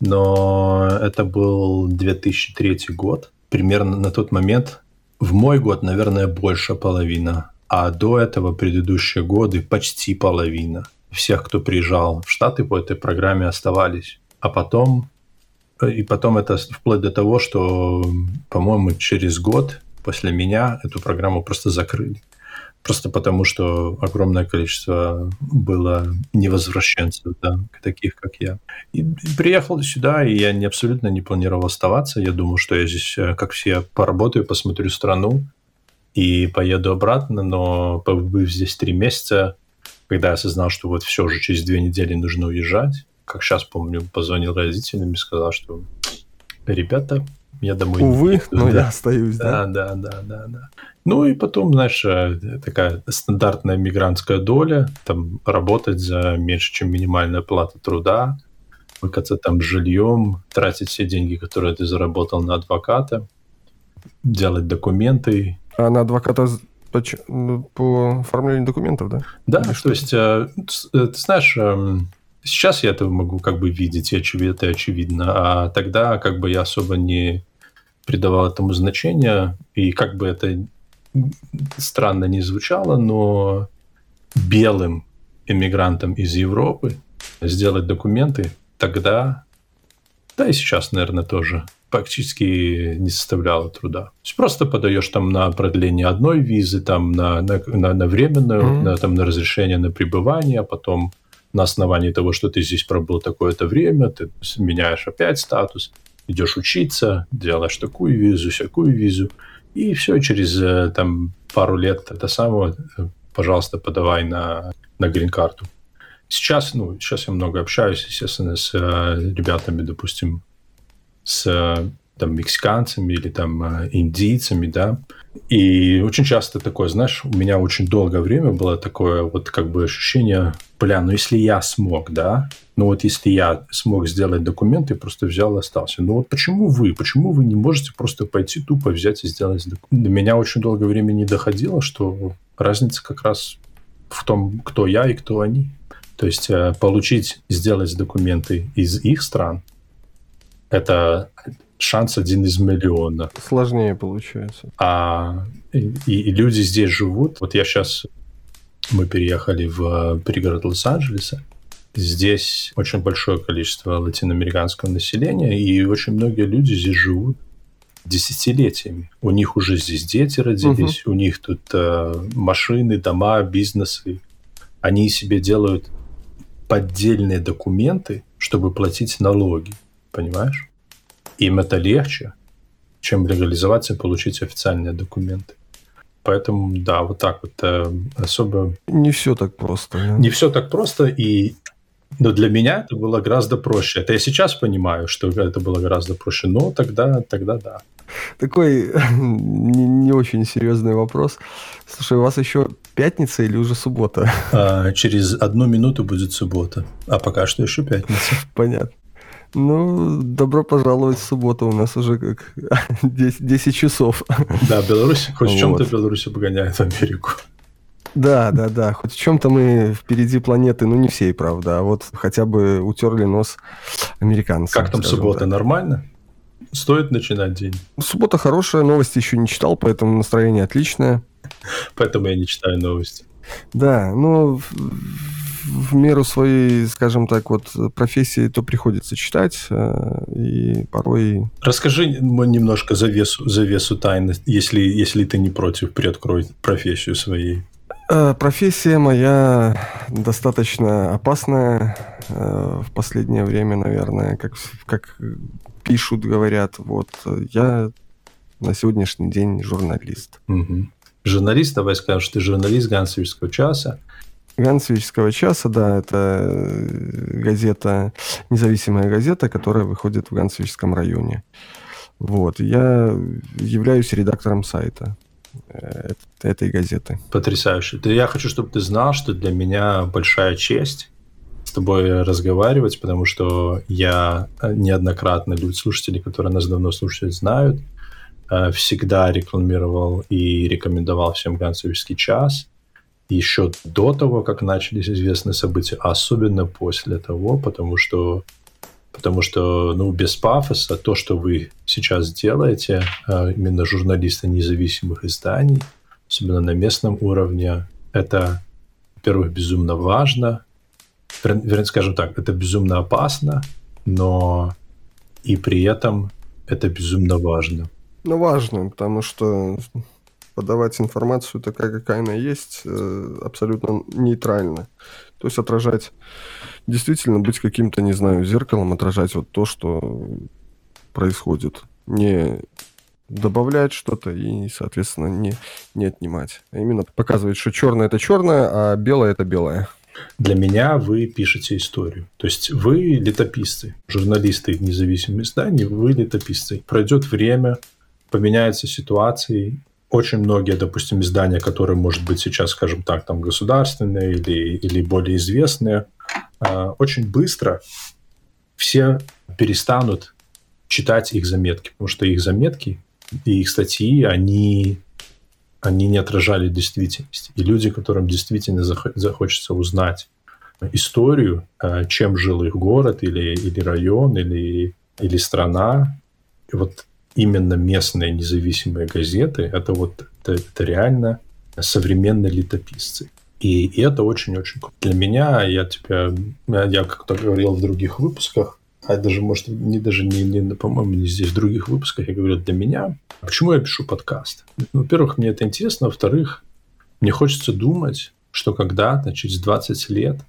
Speaker 1: Но это был 2003 год. Примерно на тот момент, в мой год, наверное, больше половина. А до этого предыдущие годы почти половина всех, кто приезжал в Штаты по этой программе, оставались. А потом, и потом это вплоть до того, что, по-моему, через год после меня эту программу просто закрыли. Просто потому, что огромное количество было невозвращенцев, да, таких, как я. И приехал сюда, и я не, абсолютно не планировал оставаться. Я думал, что я здесь, э, как все, поработаю, посмотрю страну и поеду обратно. Но побыв здесь три месяца, когда я осознал, что вот все уже через две недели нужно уезжать, как сейчас помню, позвонил родителям и сказал, что ребята, я домой
Speaker 2: Увы, не но да. я остаюсь,
Speaker 1: да? Да, да, да, да, да. Ну и потом, знаешь, э, такая стандартная мигрантская доля, там работать за меньше, чем минимальная плата труда, выкаться там жильем, тратить все деньги, которые ты заработал на адвоката, делать документы.
Speaker 2: А на адвоката по, ну, по оформлению документов, да?
Speaker 1: Да, Или то есть, э, э, ты знаешь, эм, сейчас я это могу как бы видеть, это очевидно, а тогда как бы я особо не придавал этому значения, и как бы это странно не звучало, но белым иммигрантам из Европы сделать документы тогда, да и сейчас, наверное, тоже практически не составляло труда. То есть просто подаешь там на продление одной визы, там на, на, на, на временную, mm-hmm. на, там, на разрешение на пребывание, а потом на основании того, что ты здесь пробыл такое-то время, ты меняешь опять статус, идешь учиться, делаешь такую визу, всякую визу, и все, через э, там пару лет это самое, э, пожалуйста, подавай на, на грин-карту. Сейчас, ну, сейчас я много общаюсь, естественно, с э, ребятами, допустим, с там, мексиканцами или там индийцами, да. И очень часто такое, знаешь, у меня очень долгое время было такое вот как бы ощущение, бля, ну если я смог, да, ну вот если я смог сделать документы, просто взял и остался. Ну вот почему вы, почему вы не можете просто пойти тупо взять и сделать документы? До меня очень долгое время не доходило, что разница как раз в том, кто я и кто они. То есть э, получить, сделать документы из их стран, это шанс один из миллиона.
Speaker 2: Сложнее получается.
Speaker 1: А и, и люди здесь живут. Вот я сейчас мы переехали в пригород Лос-Анджелеса. Здесь очень большое количество латиноамериканского населения, и очень многие люди здесь живут десятилетиями. У них уже здесь дети родились, угу. у них тут э, машины, дома, бизнесы. Они себе делают поддельные документы, чтобы платить налоги понимаешь? Им это легче, чем легализоваться и получить официальные документы. Поэтому, да, вот так вот э, особо...
Speaker 2: Не все так просто.
Speaker 1: Да? Не все так просто, и но для меня это было гораздо проще. Это я сейчас понимаю, что это было гораздо проще, но тогда, тогда да.
Speaker 2: Такой не, не очень серьезный вопрос. Слушай, у вас еще пятница или уже суббота?
Speaker 1: А, через одну минуту будет суббота, а пока что еще пятница.
Speaker 2: Понятно. Ну, добро пожаловать в субботу. У нас уже как 10, 10 часов.
Speaker 1: Да, Беларусь хоть в чем-то Беларусь обгоняет Америку.
Speaker 2: Да, да, да. Хоть в чем-то мы впереди планеты, ну не всей, правда. А вот хотя бы утерли нос американцам.
Speaker 1: Как там суббота? Так. Нормально? Стоит начинать день?
Speaker 2: Суббота хорошая, новости еще не читал, поэтому настроение отличное.
Speaker 1: Поэтому я не читаю новости.
Speaker 2: Да, ну в меру своей, скажем так, вот профессии то приходится читать, э, и порой...
Speaker 1: Расскажи немножко завесу, завесу тайны, если, если ты не против, приоткрой профессию своей.
Speaker 2: Э, профессия моя достаточно опасная в последнее время, наверное, как, как пишут, говорят. Вот я на сегодняшний день журналист.
Speaker 1: Угу. Журналист, давай скажем, что ты журналист Гансовического часа.
Speaker 2: Гансовического часа, да, это э, газета, независимая газета, которая выходит в Гансовическом районе. Вот, я являюсь редактором сайта э, этой газеты.
Speaker 1: Потрясающе. Я хочу, чтобы ты знал, что для меня большая честь с тобой разговаривать, потому что я э, неоднократно, люди, слушатели, которые нас давно слушают, знают, всегда рекламировал и рекомендовал всем Гансовический час еще до того, как начались известные события, особенно после того, потому что потому что, ну, без пафоса, то, что вы сейчас делаете, а, именно журналисты независимых изданий, особенно на местном уровне, это, во-первых, безумно важно, вернее, скажем так, это безумно опасно, но и при этом это безумно важно.
Speaker 2: Ну, важно, потому что подавать информацию такая, какая она есть, э, абсолютно нейтрально. То есть отражать, действительно быть каким-то, не знаю, зеркалом, отражать вот то, что происходит. Не добавлять что-то и, соответственно, не, не отнимать. А именно показывать, что черное это черное, а белое это белое.
Speaker 1: Для меня вы пишете историю. То есть вы летописцы, журналисты независимых изданий, вы летописцы. Пройдет время, поменяются ситуации, очень многие, допустим, издания, которые, может быть, сейчас, скажем так, там государственные или, или более известные, а, очень быстро все перестанут читать их заметки, потому что их заметки и их статьи, они, они не отражали действительность. И люди, которым действительно захочется узнать историю, а, чем жил их город или, или район, или, или страна, и вот именно местные независимые газеты, это вот это, это реально современные летописцы. И, и это очень-очень круто. Для меня, я тебя, я как-то говорил в других выпусках, а даже, может, не даже не, не по-моему, не здесь, в других выпусках я говорил, для меня, почему я пишу подкаст? Ну, во-первых, мне это интересно, во-вторых, мне хочется думать, что когда-то, через 20 лет,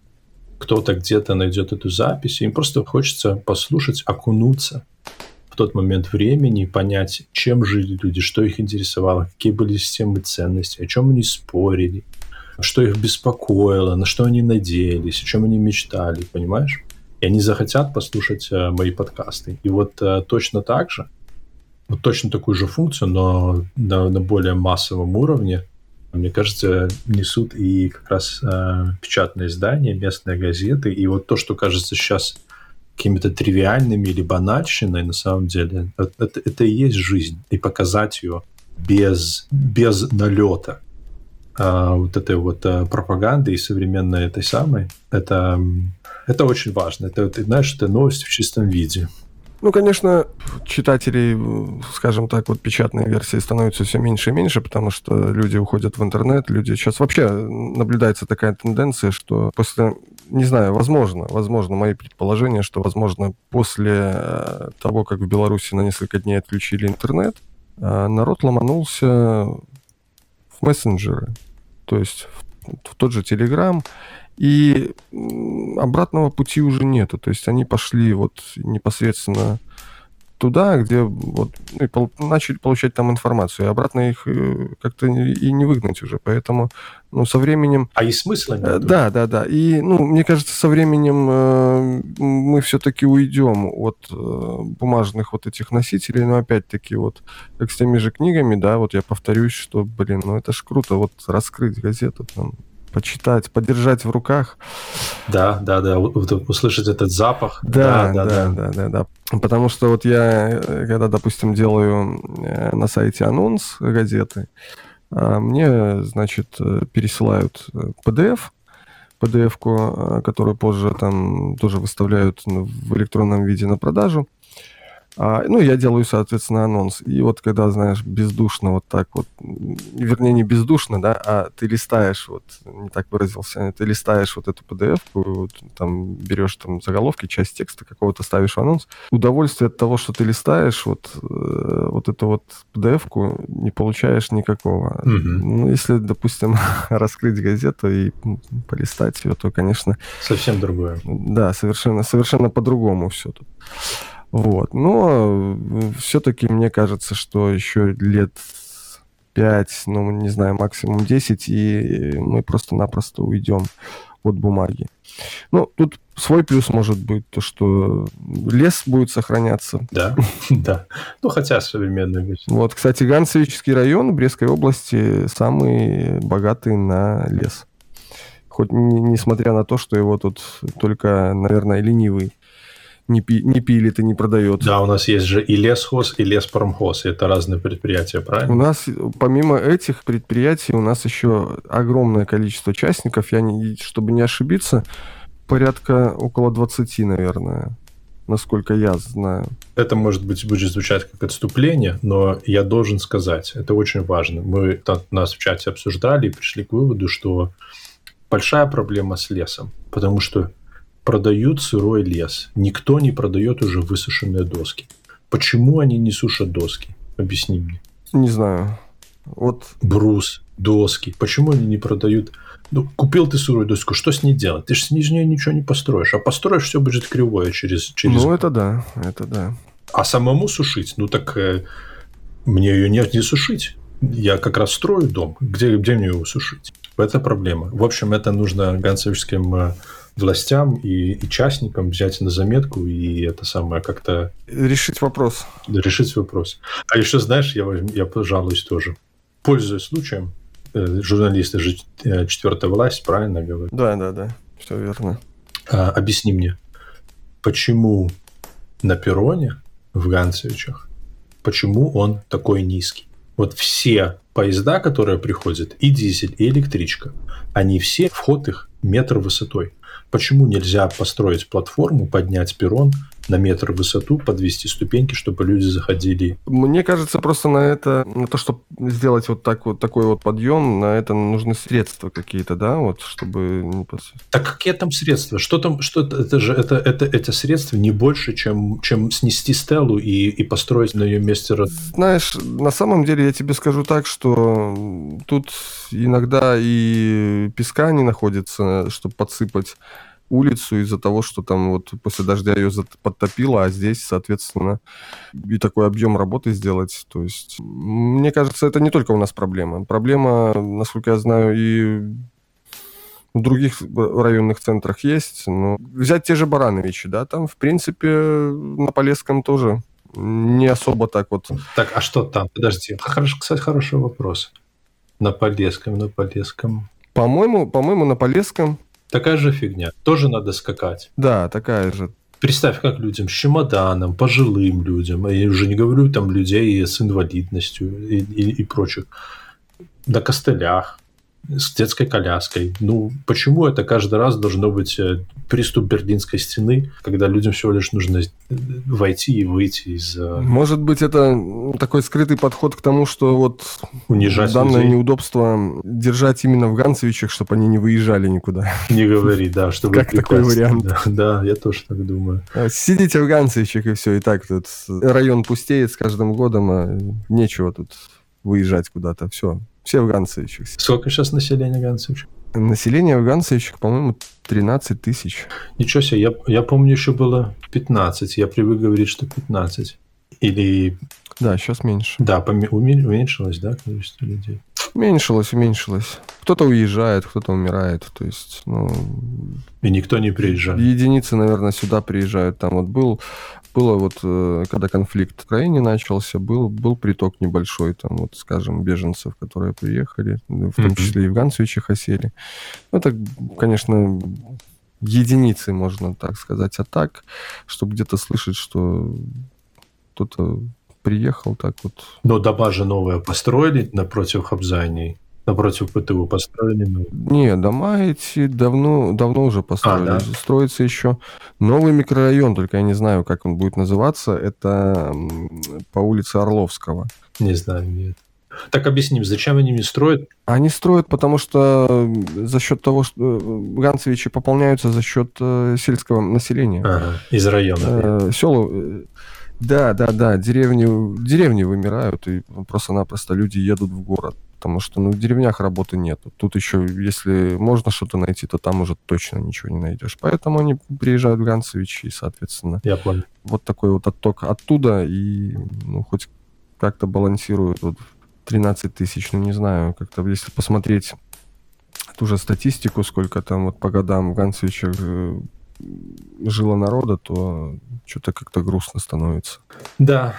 Speaker 1: кто-то где-то найдет эту запись, и им просто хочется послушать, окунуться в тот момент времени, понять, чем жили люди, что их интересовало, какие были системы ценностей, о чем они спорили, что их беспокоило, на что они надеялись, о чем они мечтали, понимаешь? И они захотят послушать э, мои подкасты. И вот э, точно так же, вот точно такую же функцию, но на, на более массовом уровне, мне кажется, несут и как раз э, печатные издания, местные газеты. И вот то, что кажется сейчас какими-то тривиальными или банальщиной, на самом деле, это, это и есть жизнь. И показать ее без, без налета а, вот этой вот а, пропаганды и современной этой самой, это, это очень важно. Это, ты знаешь, это новость в чистом виде.
Speaker 2: Ну, конечно, читателей, скажем так, вот печатной версии становится все меньше и меньше, потому что люди уходят в интернет, люди сейчас вообще наблюдается такая тенденция, что после, не знаю, возможно, возможно, мои предположения, что, возможно, после э, того, как в Беларуси на несколько дней отключили интернет, э, народ ломанулся в мессенджеры, то есть в, в тот же Телеграм, и обратного пути уже нету. То есть они пошли вот непосредственно туда, где вот ну, и пол, начали получать там информацию, и обратно их э, как-то и не выгнать уже, поэтому ну со временем.
Speaker 1: А и смысла нет. Э,
Speaker 2: да, да, да. И ну мне кажется, со временем э, мы все-таки уйдем от э, бумажных вот этих носителей, но опять-таки вот как с теми же книгами, да, вот я повторюсь, что блин, ну это ж круто, вот раскрыть газету там почитать, подержать в руках.
Speaker 1: Да, да, да, услышать этот запах.
Speaker 2: Да, да, да, да, да, да. Потому что вот я, э, когда, допустим, делаю э, на сайте анонс газеты, а, мне, значит, э, пересылают PDF, PDF-ку, которую позже там тоже выставляют в электронном виде на продажу. А, ну, я делаю, соответственно, анонс. И вот когда, знаешь, бездушно вот так вот, вернее, не бездушно, да, а ты листаешь, вот, не так выразился, ты листаешь вот эту PDF-ку, вот, там берешь там заголовки, часть текста какого-то ставишь в анонс. Удовольствие от того, что ты листаешь вот, э, вот эту вот PDF-ку, не получаешь никакого.
Speaker 1: Мгм.
Speaker 2: Ну, если, допустим, раскрыть газету и полистать ее, то, конечно,
Speaker 1: Совсем другое.
Speaker 2: да, совершенно, совершенно по-другому все тут. Вот. Но все-таки мне кажется, что еще лет 5, ну, не знаю, максимум 10, и мы просто-напросто уйдем от бумаги. Ну, тут свой плюс может быть то, что лес будет сохраняться.
Speaker 1: Да, да. Ну, хотя современный быть.
Speaker 2: Вот, кстати, Ганцевический район Брестской области самый богатый на лес. Хоть не- несмотря на то, что его тут только, наверное, ленивый не, пи- не пилит и не продает.
Speaker 1: Да, у нас есть же и лесхоз, и леспромхоз. Это разные предприятия,
Speaker 2: У
Speaker 1: правильно?
Speaker 2: нас, помимо этих предприятий, у нас еще огромное количество участников. Я, не, чтобы не ошибиться, порядка около 20, наверное, насколько я знаю.
Speaker 1: Это, может быть, будет звучать как отступление, но я должен сказать, это очень важно. Мы нас в чате обсуждали и пришли к выводу, что большая проблема с лесом, потому что продают сырой лес. Никто не продает уже высушенные доски. Почему они не сушат доски? Объясни мне.
Speaker 2: Не знаю. Вот
Speaker 1: Брус, доски. Почему они не продают? Ну, купил ты сырую доску, что с ней делать? Ты же с ней ничего не построишь. А построишь, все будет кривое через... через...
Speaker 2: Ну, это да, это да.
Speaker 1: А самому сушить? Ну, так э, мне ее нет не сушить. Я как раз строю дом. Где, где мне его сушить? Это проблема. В общем, это нужно ганцевичским э, властям и, и частникам взять на заметку и это самое как-то
Speaker 2: Решить вопрос.
Speaker 1: решить вопрос. А еще, знаешь, я, я пожалуюсь тоже. Пользуясь случаем, э, журналисты же э, четвертая власть, правильно говорю?
Speaker 2: Да, да, да. Все верно.
Speaker 1: А, объясни мне, почему на перроне в Ганцевичах, почему он такой низкий? Вот все поезда, которые приходят, и дизель, и электричка, они все, вход их метр высотой. Почему нельзя построить платформу, поднять перрон на метр в высоту, подвести ступеньки, чтобы люди заходили?
Speaker 2: Мне кажется, просто на это, на то, чтобы сделать вот, так вот такой вот подъем, на это нужны средства какие-то, да, вот, чтобы
Speaker 1: Так какие там средства? Что там? Что это, же это, это, это средства не больше, чем, чем снести стелу и, и построить на ее месте
Speaker 2: Знаешь, на самом деле я тебе скажу так, что тут иногда и песка не находится, чтобы подсыпать улицу из-за того, что там вот после дождя ее подтопило, а здесь, соответственно, и такой объем работы сделать. То есть, мне кажется, это не только у нас проблема. Проблема, насколько я знаю, и в других районных центрах есть. Но взять те же Барановичи, да, там, в принципе, на Полесском тоже не особо так вот
Speaker 1: Так, а что там? Подожди. Хорошо, кстати, хороший вопрос. На Полесском, на Полесском.
Speaker 2: По-моему, по-моему, на Полесском,
Speaker 1: Такая же фигня. Тоже надо скакать.
Speaker 2: да, такая же.
Speaker 1: Представь, как людям с чемоданом, пожилым людям, я уже не говорю там людей с инвалидностью и, и, и прочих, на костылях, с детской коляской. Ну, почему это каждый раз должно быть э, приступ Берлинской стены, когда людям всего лишь нужно э, войти и выйти из э,
Speaker 2: Может быть, это такой скрытый подход к тому, что вот
Speaker 1: унижать
Speaker 2: данное
Speaker 1: людей?
Speaker 2: неудобство держать именно в Ганцевичах, чтобы они не выезжали никуда.
Speaker 1: Не говори, да, чтобы
Speaker 2: Как такой вариант.
Speaker 1: Да, да, я тоже так думаю.
Speaker 2: А, Сидите в Ганцевичах и все, и так тут район пустеет с каждым годом, а нечего тут выезжать куда-то. Все, все в Ганцевичах.
Speaker 1: Сколько сейчас населения Ганцевича?
Speaker 2: Население в Ганцевичах, по-моему, 13 тысяч.
Speaker 1: Ничего себе, я, я помню, еще было 15. Я привык говорить, что 15. Или,
Speaker 2: Да, сейчас меньше.
Speaker 1: да, поме- уменьшилось, да, количество людей.
Speaker 2: Уменьшилось, уменьшилось. Кто-то уезжает, кто-то умирает. То есть, ну,
Speaker 1: И никто не приезжает.
Speaker 2: единицы, наверное, сюда приезжают. Там вот был, было вот, э, когда конфликт в Украине начался, был, был приток небольшой, там вот, скажем, беженцев, которые приехали, в том числе и в Ганцевичах осели. Ну, Это, конечно, единицы, можно так сказать. А так, чтобы где-то слышать, что кто-то приехал так вот.
Speaker 1: Но дома же новые построили напротив Хабзании. Напротив ПТУ построили? Ну...
Speaker 2: Не, дома эти давно, давно уже построили. А, да? Строится еще новый микрорайон, только я не знаю, как он будет называться. Это по улице Орловского.
Speaker 1: Не знаю, нет. Так объясним, зачем они не строят?
Speaker 2: Они строят, потому что за счет того, что э, Ганцевичи пополняются за счет э, сельского населения.
Speaker 1: Ага, из района.
Speaker 2: Э, села, да, да, да, деревни, деревни вымирают, и просто-напросто люди едут в город. Потому что ну, в деревнях работы нет. Тут еще, если можно что-то найти, то там уже точно ничего не найдешь. Поэтому они приезжают в Ганцевич, и, соответственно,
Speaker 1: Я понял.
Speaker 2: вот такой вот отток оттуда, и ну, хоть как-то балансируют. Вот 13 тысяч, ну не знаю, как-то если посмотреть ту же статистику, сколько там вот по годам в Ганцевичах э, жило народа, то что-то как-то грустно становится.
Speaker 1: Да,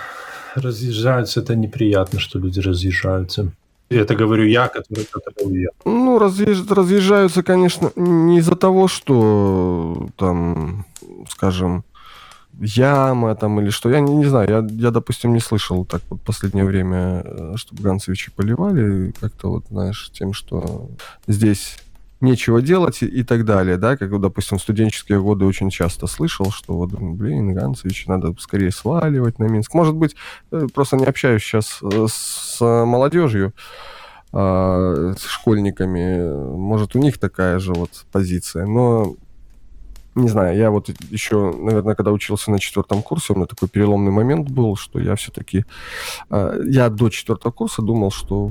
Speaker 1: разъезжаются, это неприятно, что люди разъезжаются. Это говорю я, который, который уехал.
Speaker 2: Ну, разъезж, разъезжаются, конечно, не из-за того, что там, скажем, яма там или что. Я не, не знаю, я, я, допустим, не слышал так вот последнее время, э, чтобы Ганцевичи поливали, как-то вот, знаешь, тем, что здесь нечего делать и, и так далее, да, как, допустим, в студенческие годы очень часто слышал, что вот, блин, Ганцевич, надо скорее сваливать на Минск. Может быть, э, просто не общаюсь сейчас э, с молодежью, а, с школьниками, может, у них такая же вот позиция, но не знаю, я вот еще, наверное, когда учился на четвертом курсе, у меня такой переломный момент был, что я все-таки... Э, я до четвертого курса думал, что,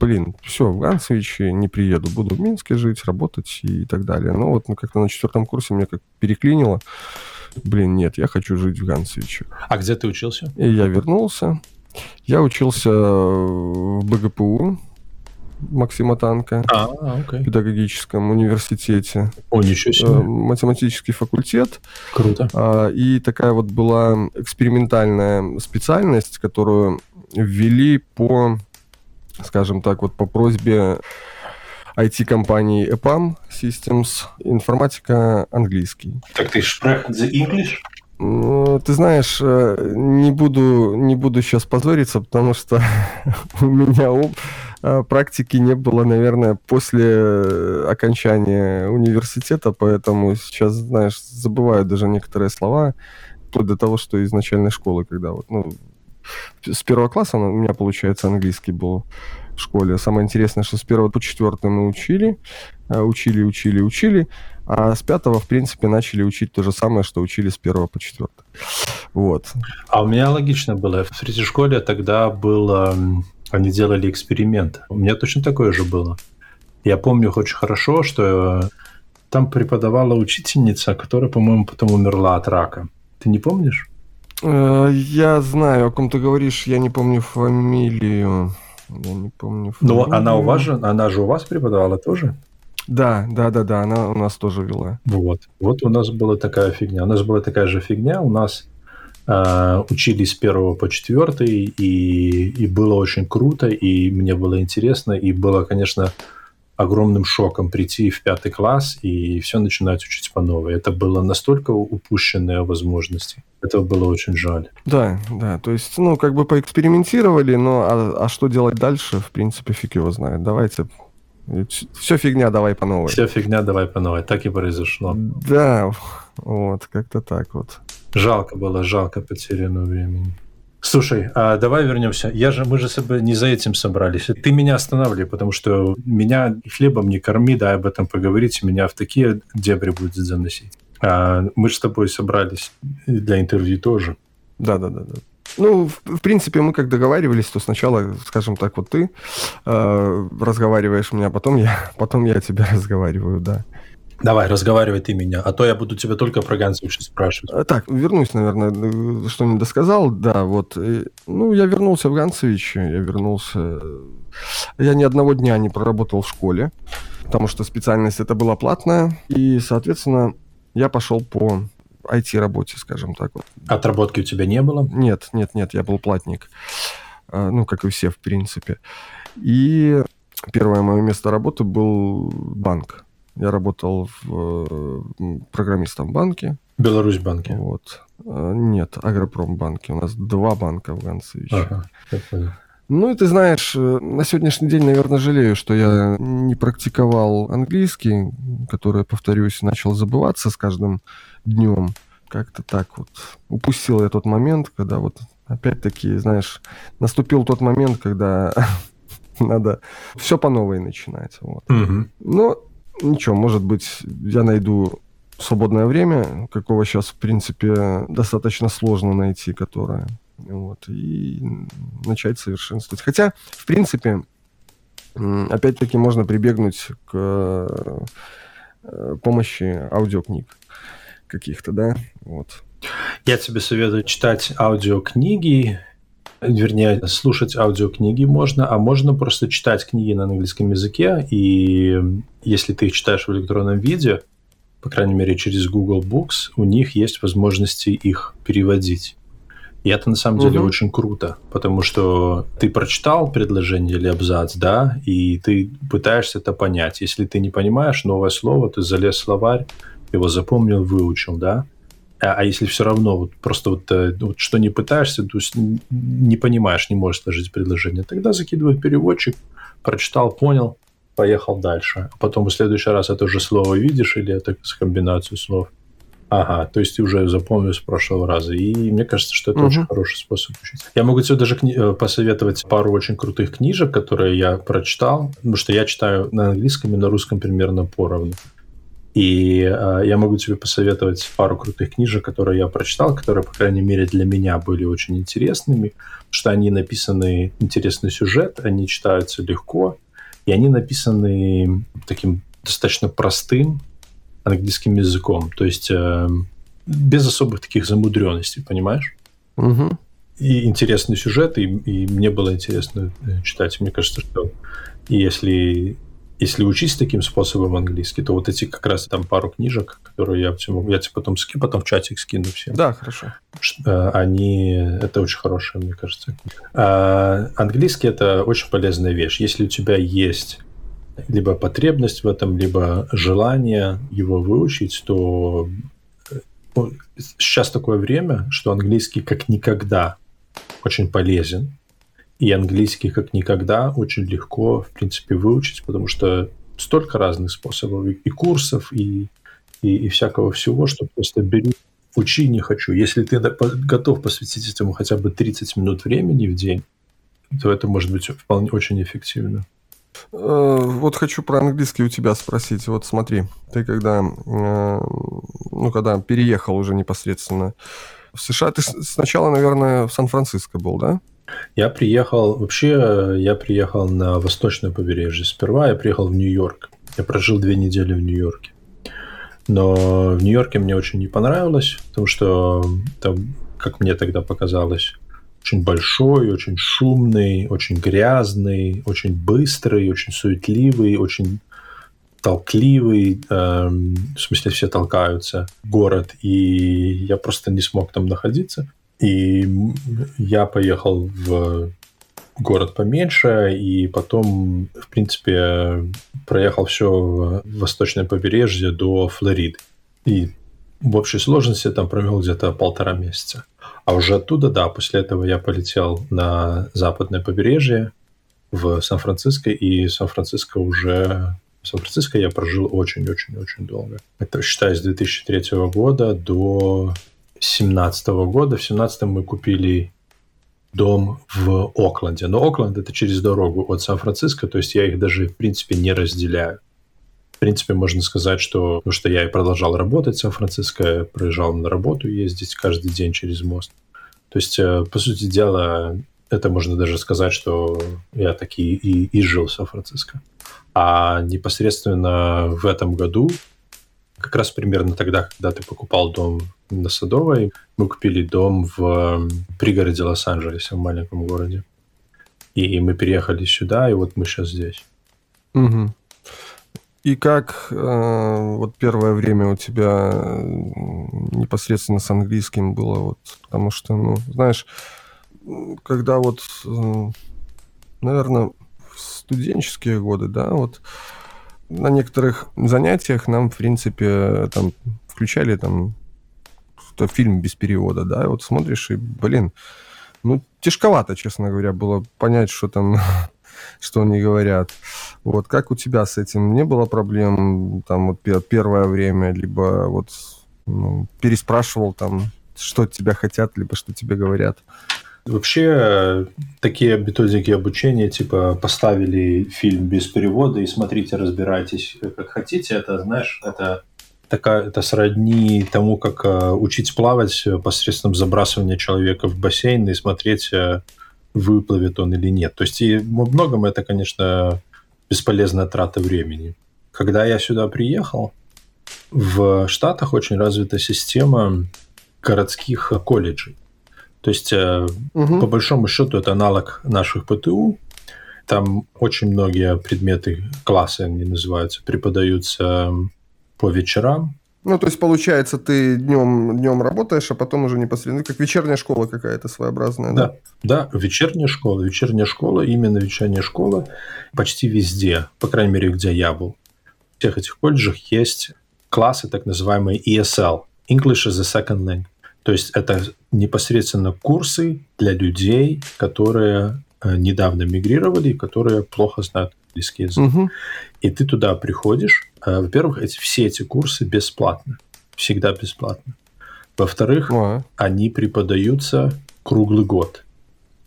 Speaker 2: блин, все, в Ганцевиче не приеду, буду в Минске жить, работать и так далее. Но вот ну, как-то на четвертом курсе мне как переклинило. Блин, нет, я хочу жить в Ганцевиче.
Speaker 1: А где ты учился?
Speaker 2: И я вернулся. Я учился в БГПУ, Максима Танка
Speaker 1: а, okay.
Speaker 2: в педагогическом университете.
Speaker 1: О, ничего себе.
Speaker 2: Э, математический факультет.
Speaker 1: Круто.
Speaker 2: А, и такая вот была экспериментальная специальность, которую ввели по, скажем так, вот по просьбе IT-компании EPAM Systems, информатика английский.
Speaker 1: Так ты sprechen the English?
Speaker 2: Ну, ты знаешь, э, не буду, не буду сейчас позориться, потому что у меня а, практики не было, наверное, после э, окончания университета, поэтому сейчас, знаешь, забываю даже некоторые слова, вплоть до того, что из начальной школы, когда вот, ну, с первого класса у меня, получается, английский был в школе. Самое интересное, что с первого по четвертый мы учили, э, учили, учили, учили, а с пятого, в принципе, начали учить то же самое, что учили с первого по четвертый. Вот.
Speaker 1: А у меня логично было. В третьей школе тогда было они делали эксперимент. У меня точно такое же было. Я помню очень хорошо, что там преподавала учительница, которая, по-моему, потом умерла от рака. Ты не помнишь?
Speaker 2: Э, я знаю, о ком ты говоришь, я не помню фамилию. Я не помню
Speaker 1: фамилию. Но она у вас же, она же у вас преподавала тоже?
Speaker 2: Да, да, да, да, она у нас тоже вела.
Speaker 1: Вот. Вот у нас была такая фигня. У нас была такая же фигня. У нас Uh, учились с первого по четвертый, и, и было очень круто, и мне было интересно, и было, конечно, огромным шоком прийти в пятый класс и все начинать учить по новой. Это было настолько упущенные возможности. Этого было очень жаль.
Speaker 2: Да, да. То есть, ну, как бы поэкспериментировали, но а, а что делать дальше, в принципе, фиг его знает. Давайте все фигня, давай по новой.
Speaker 1: Все фигня, давай по новой. Так и произошло.
Speaker 2: Да, вот, как-то так вот.
Speaker 1: Жалко было, жалко потерянного времени. Слушай, а давай вернемся. Я же, мы же не за этим собрались. Ты меня останавливай, потому что меня хлебом не корми, да, об этом поговорить, меня в такие дебри будет заносить. А мы же с тобой собрались для интервью тоже.
Speaker 2: Да, да, да, да. Ну, в, в принципе, мы как договаривались, то сначала, скажем так, вот ты э, разговариваешь меня, потом я, потом я тебя разговариваю, да.
Speaker 1: Давай, разговаривай ты меня, а то я буду тебя только про Ганцевича спрашивать.
Speaker 2: Э, так, вернусь, наверное, э, что не досказал. Да, вот. Ну, я вернулся в Ганцевич, я вернулся... Я ни одного дня не проработал в школе, потому что специальность это была платная, и, соответственно, я пошел по IT-работе, скажем так. Вот.
Speaker 1: Отработки у тебя не было?
Speaker 2: Нет, нет, нет, я был платник. Ну, как и все, в принципе. И первое мое место работы был банк. Я работал в, программистом в банке.
Speaker 1: Беларусь банке?
Speaker 2: Вот. А, нет, Агропромбанке. У нас два банка в Ганцевиче.
Speaker 1: Ага, я понял.
Speaker 2: Ну, и ты знаешь, э, на сегодняшний день, наверное, жалею, что я не практиковал английский, который, повторюсь, начал забываться с каждым днем. Как-то так вот. Упустил я тот момент, когда вот опять-таки, знаешь, наступил тот момент, когда надо все по новой начинать. Вот. Угу. Но ничего, может быть, я найду свободное время, какого сейчас, в принципе, достаточно сложно найти, которое вот, и начать совершенствовать. Хотя, в принципе, опять-таки можно прибегнуть к э, помощи аудиокниг каких-то, да, вот.
Speaker 1: Я тебе советую читать аудиокниги, вернее, слушать аудиокниги можно, а можно просто читать книги на английском языке, и если ты их читаешь в электронном виде, по крайней мере, через Google Books, у них есть возможности их переводить. И это на самом деле угу. очень круто, потому что ты прочитал предложение или абзац, да, и ты пытаешься это понять. Если ты не понимаешь новое слово, ты залез в словарь, его запомнил, выучил, да. А, а если все равно вот просто вот, э, вот что не пытаешься, то есть не понимаешь, не можешь сложить предложение, тогда закидывай переводчик, прочитал, понял, поехал дальше. А потом в следующий раз это уже слово видишь или это с комбинацию слов, Ага, то есть ты уже запомнил с прошлого раза. И мне кажется, что это угу. очень хороший способ учить. Я могу тебе даже кни- э, посоветовать пару очень крутых книжек, которые я прочитал, потому что я читаю на английском и на русском примерно поровну. И э, я могу тебе посоветовать пару крутых книжек, которые я прочитал, которые, по крайней мере, для меня были очень интересными, потому что они написаны интересный сюжет, они читаются легко, и они написаны таким достаточно простым, английским языком. То есть э, без особых таких замудренностей, понимаешь? Угу. И интересный сюжет, и, и мне было интересно э, читать. Мне кажется, что если если учить таким способом английский, то вот эти как раз там пару книжек, которые я, я тебе потом, скину, потом в чатик скину всем.
Speaker 2: Да, хорошо.
Speaker 1: Э, они, это очень хорошие, мне кажется. А, английский это очень полезная вещь. Если у тебя есть либо потребность в этом, либо желание его выучить, то э, сейчас такое время, что английский как никогда очень полезен, и английский как никогда очень легко, в принципе, выучить, потому что столько разных способов и курсов, и, и, и всякого всего, что просто бери, учи не хочу. Если ты готов посвятить этому хотя бы 30 минут времени в день, то это может быть вполне очень эффективно.
Speaker 2: Э, вот хочу про английский у тебя спросить. Вот смотри, ты когда, э, ну, когда переехал уже непосредственно в США, ты сначала, наверное, в Сан-Франциско был, да?
Speaker 1: Я приехал, вообще, я приехал на восточное побережье. Сперва я приехал в Нью-Йорк. Я прожил две недели в Нью-Йорке. Но в Нью-Йорке мне очень не понравилось, потому что там, как мне тогда показалось, очень большой, очень шумный, очень грязный, очень быстрый, очень суетливый, очень толкливый, эм, в смысле все толкаются, город, и я просто не смог там находиться. И я поехал в город поменьше, и потом, в принципе, проехал все восточное побережье до Флориды. И в общей сложности там провел где-то полтора месяца. А уже оттуда, да, после этого я полетел на западное побережье в Сан-Франциско, и Сан-Франциско уже... В Сан-Франциско я прожил очень-очень-очень долго. Это считая с 2003 года до 2017 года. В 2017 мы купили дом в Окленде. Но Окленд это через дорогу от Сан-Франциско, то есть я их даже, в принципе, не разделяю принципе, можно сказать, что, ну, что я и продолжал работать в Сан-Франциско, проезжал на работу ездить каждый день через мост. То есть, э, по сути дела, это можно даже сказать, что я таки и, и жил в Сан-Франциско. А непосредственно в этом году, как раз примерно тогда, когда ты покупал дом на Садовой, мы купили дом в пригороде Лос-Анджелеса, в маленьком городе. И мы переехали сюда, и вот мы сейчас здесь.
Speaker 2: Угу. И как э, вот первое время у тебя непосредственно с английским было, вот, потому что, ну, знаешь, когда вот, э, наверное, в студенческие годы, да, вот на некоторых занятиях нам, в принципе, там включали там фильм без перевода, да, вот смотришь и, блин, ну, тяжковато, честно говоря, было понять, что там, что они говорят. Вот, как у тебя с этим? Не было проблем там вот первое время, либо вот ну, переспрашивал там, что тебя хотят, либо что тебе говорят?
Speaker 1: Вообще, такие методики обучения, типа поставили фильм без перевода и смотрите, разбирайтесь как хотите, это, знаешь, это такая, это сродни тому, как э, учить плавать посредством забрасывания человека в бассейн и смотреть, э, выплывет он или нет. То есть и во многом это, конечно, бесполезная трата времени. Когда я сюда приехал, в Штатах очень развита система городских колледжей. То есть, угу. по большому счету, это аналог наших ПТУ. Там очень многие предметы, классы они называются, преподаются по вечерам.
Speaker 2: Ну, то есть, получается, ты днем, днем работаешь, а потом уже непосредственно, как вечерняя школа какая-то своеобразная,
Speaker 1: да? Да, да, вечерняя школа. Вечерняя школа, именно вечерняя школа почти везде, по крайней мере, где я был. В всех этих колледжах есть классы, так называемые ESL, English as a Second Language. То есть это непосредственно курсы для людей, которые э, недавно мигрировали, которые плохо знают английский язык. Угу. И ты туда приходишь. Э, во-первых, эти, все эти курсы бесплатны. Всегда бесплатно. Во-вторых, а. они преподаются круглый год.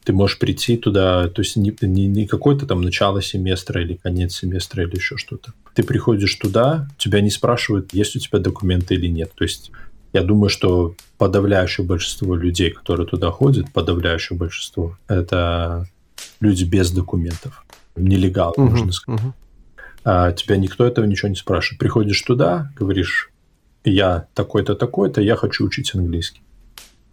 Speaker 1: Ты можешь прийти туда, то есть не, не, не какое-то там начало семестра или конец семестра или еще что-то. Ты приходишь туда, тебя не спрашивают, есть у тебя документы или нет. То есть я думаю, что подавляющее большинство людей, которые туда ходят, подавляющее большинство, это люди без документов. Нелегалы, угу, можно сказать. Угу. А тебя никто этого ничего не спрашивает. Приходишь туда, говоришь, я такой-то, такой-то, я хочу учить английский.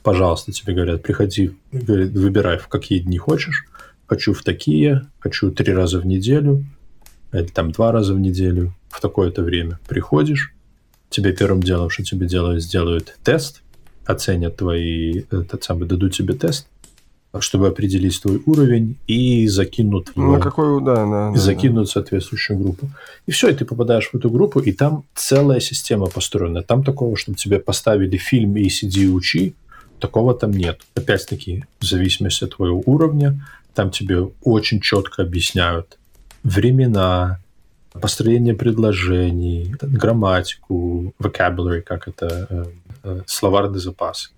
Speaker 1: Пожалуйста, тебе говорят, приходи, выбирай, в какие дни хочешь. Хочу в такие, хочу три раза в неделю, или там два раза в неделю, в такое-то время. Приходишь, тебе первым делом, что тебе делают, сделают тест, оценят твои, этот самый, дадут тебе тест, чтобы определить твой уровень и закинут
Speaker 2: его. На какой, да, да,
Speaker 1: и закинут да. соответствующую группу. И все, и ты попадаешь в эту группу, и там целая система построена. Там такого, чтобы тебе поставили фильм и сиди и учи, такого там нет. Опять-таки, в зависимости от твоего уровня, там тебе очень четко объясняют времена, построение предложений, грамматику, vocabulary, как это, э, э, словарный запас.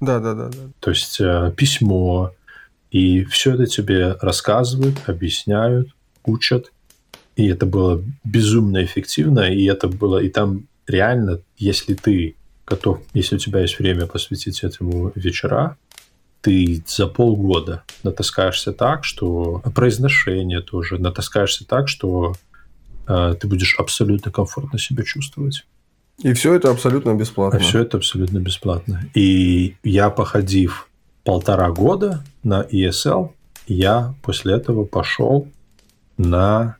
Speaker 2: Да, да, да, да.
Speaker 1: То есть э, письмо, и все это тебе рассказывают, объясняют, учат. И это было безумно эффективно, и это было, и там реально, если ты готов, если у тебя есть время посвятить этому вечера, ты за полгода натаскаешься так, что произношение тоже натаскаешься так, что э, ты будешь абсолютно комфортно себя чувствовать.
Speaker 2: И все это абсолютно бесплатно.
Speaker 1: А все это абсолютно бесплатно. И я, походив полтора года на ESL, я после этого пошел на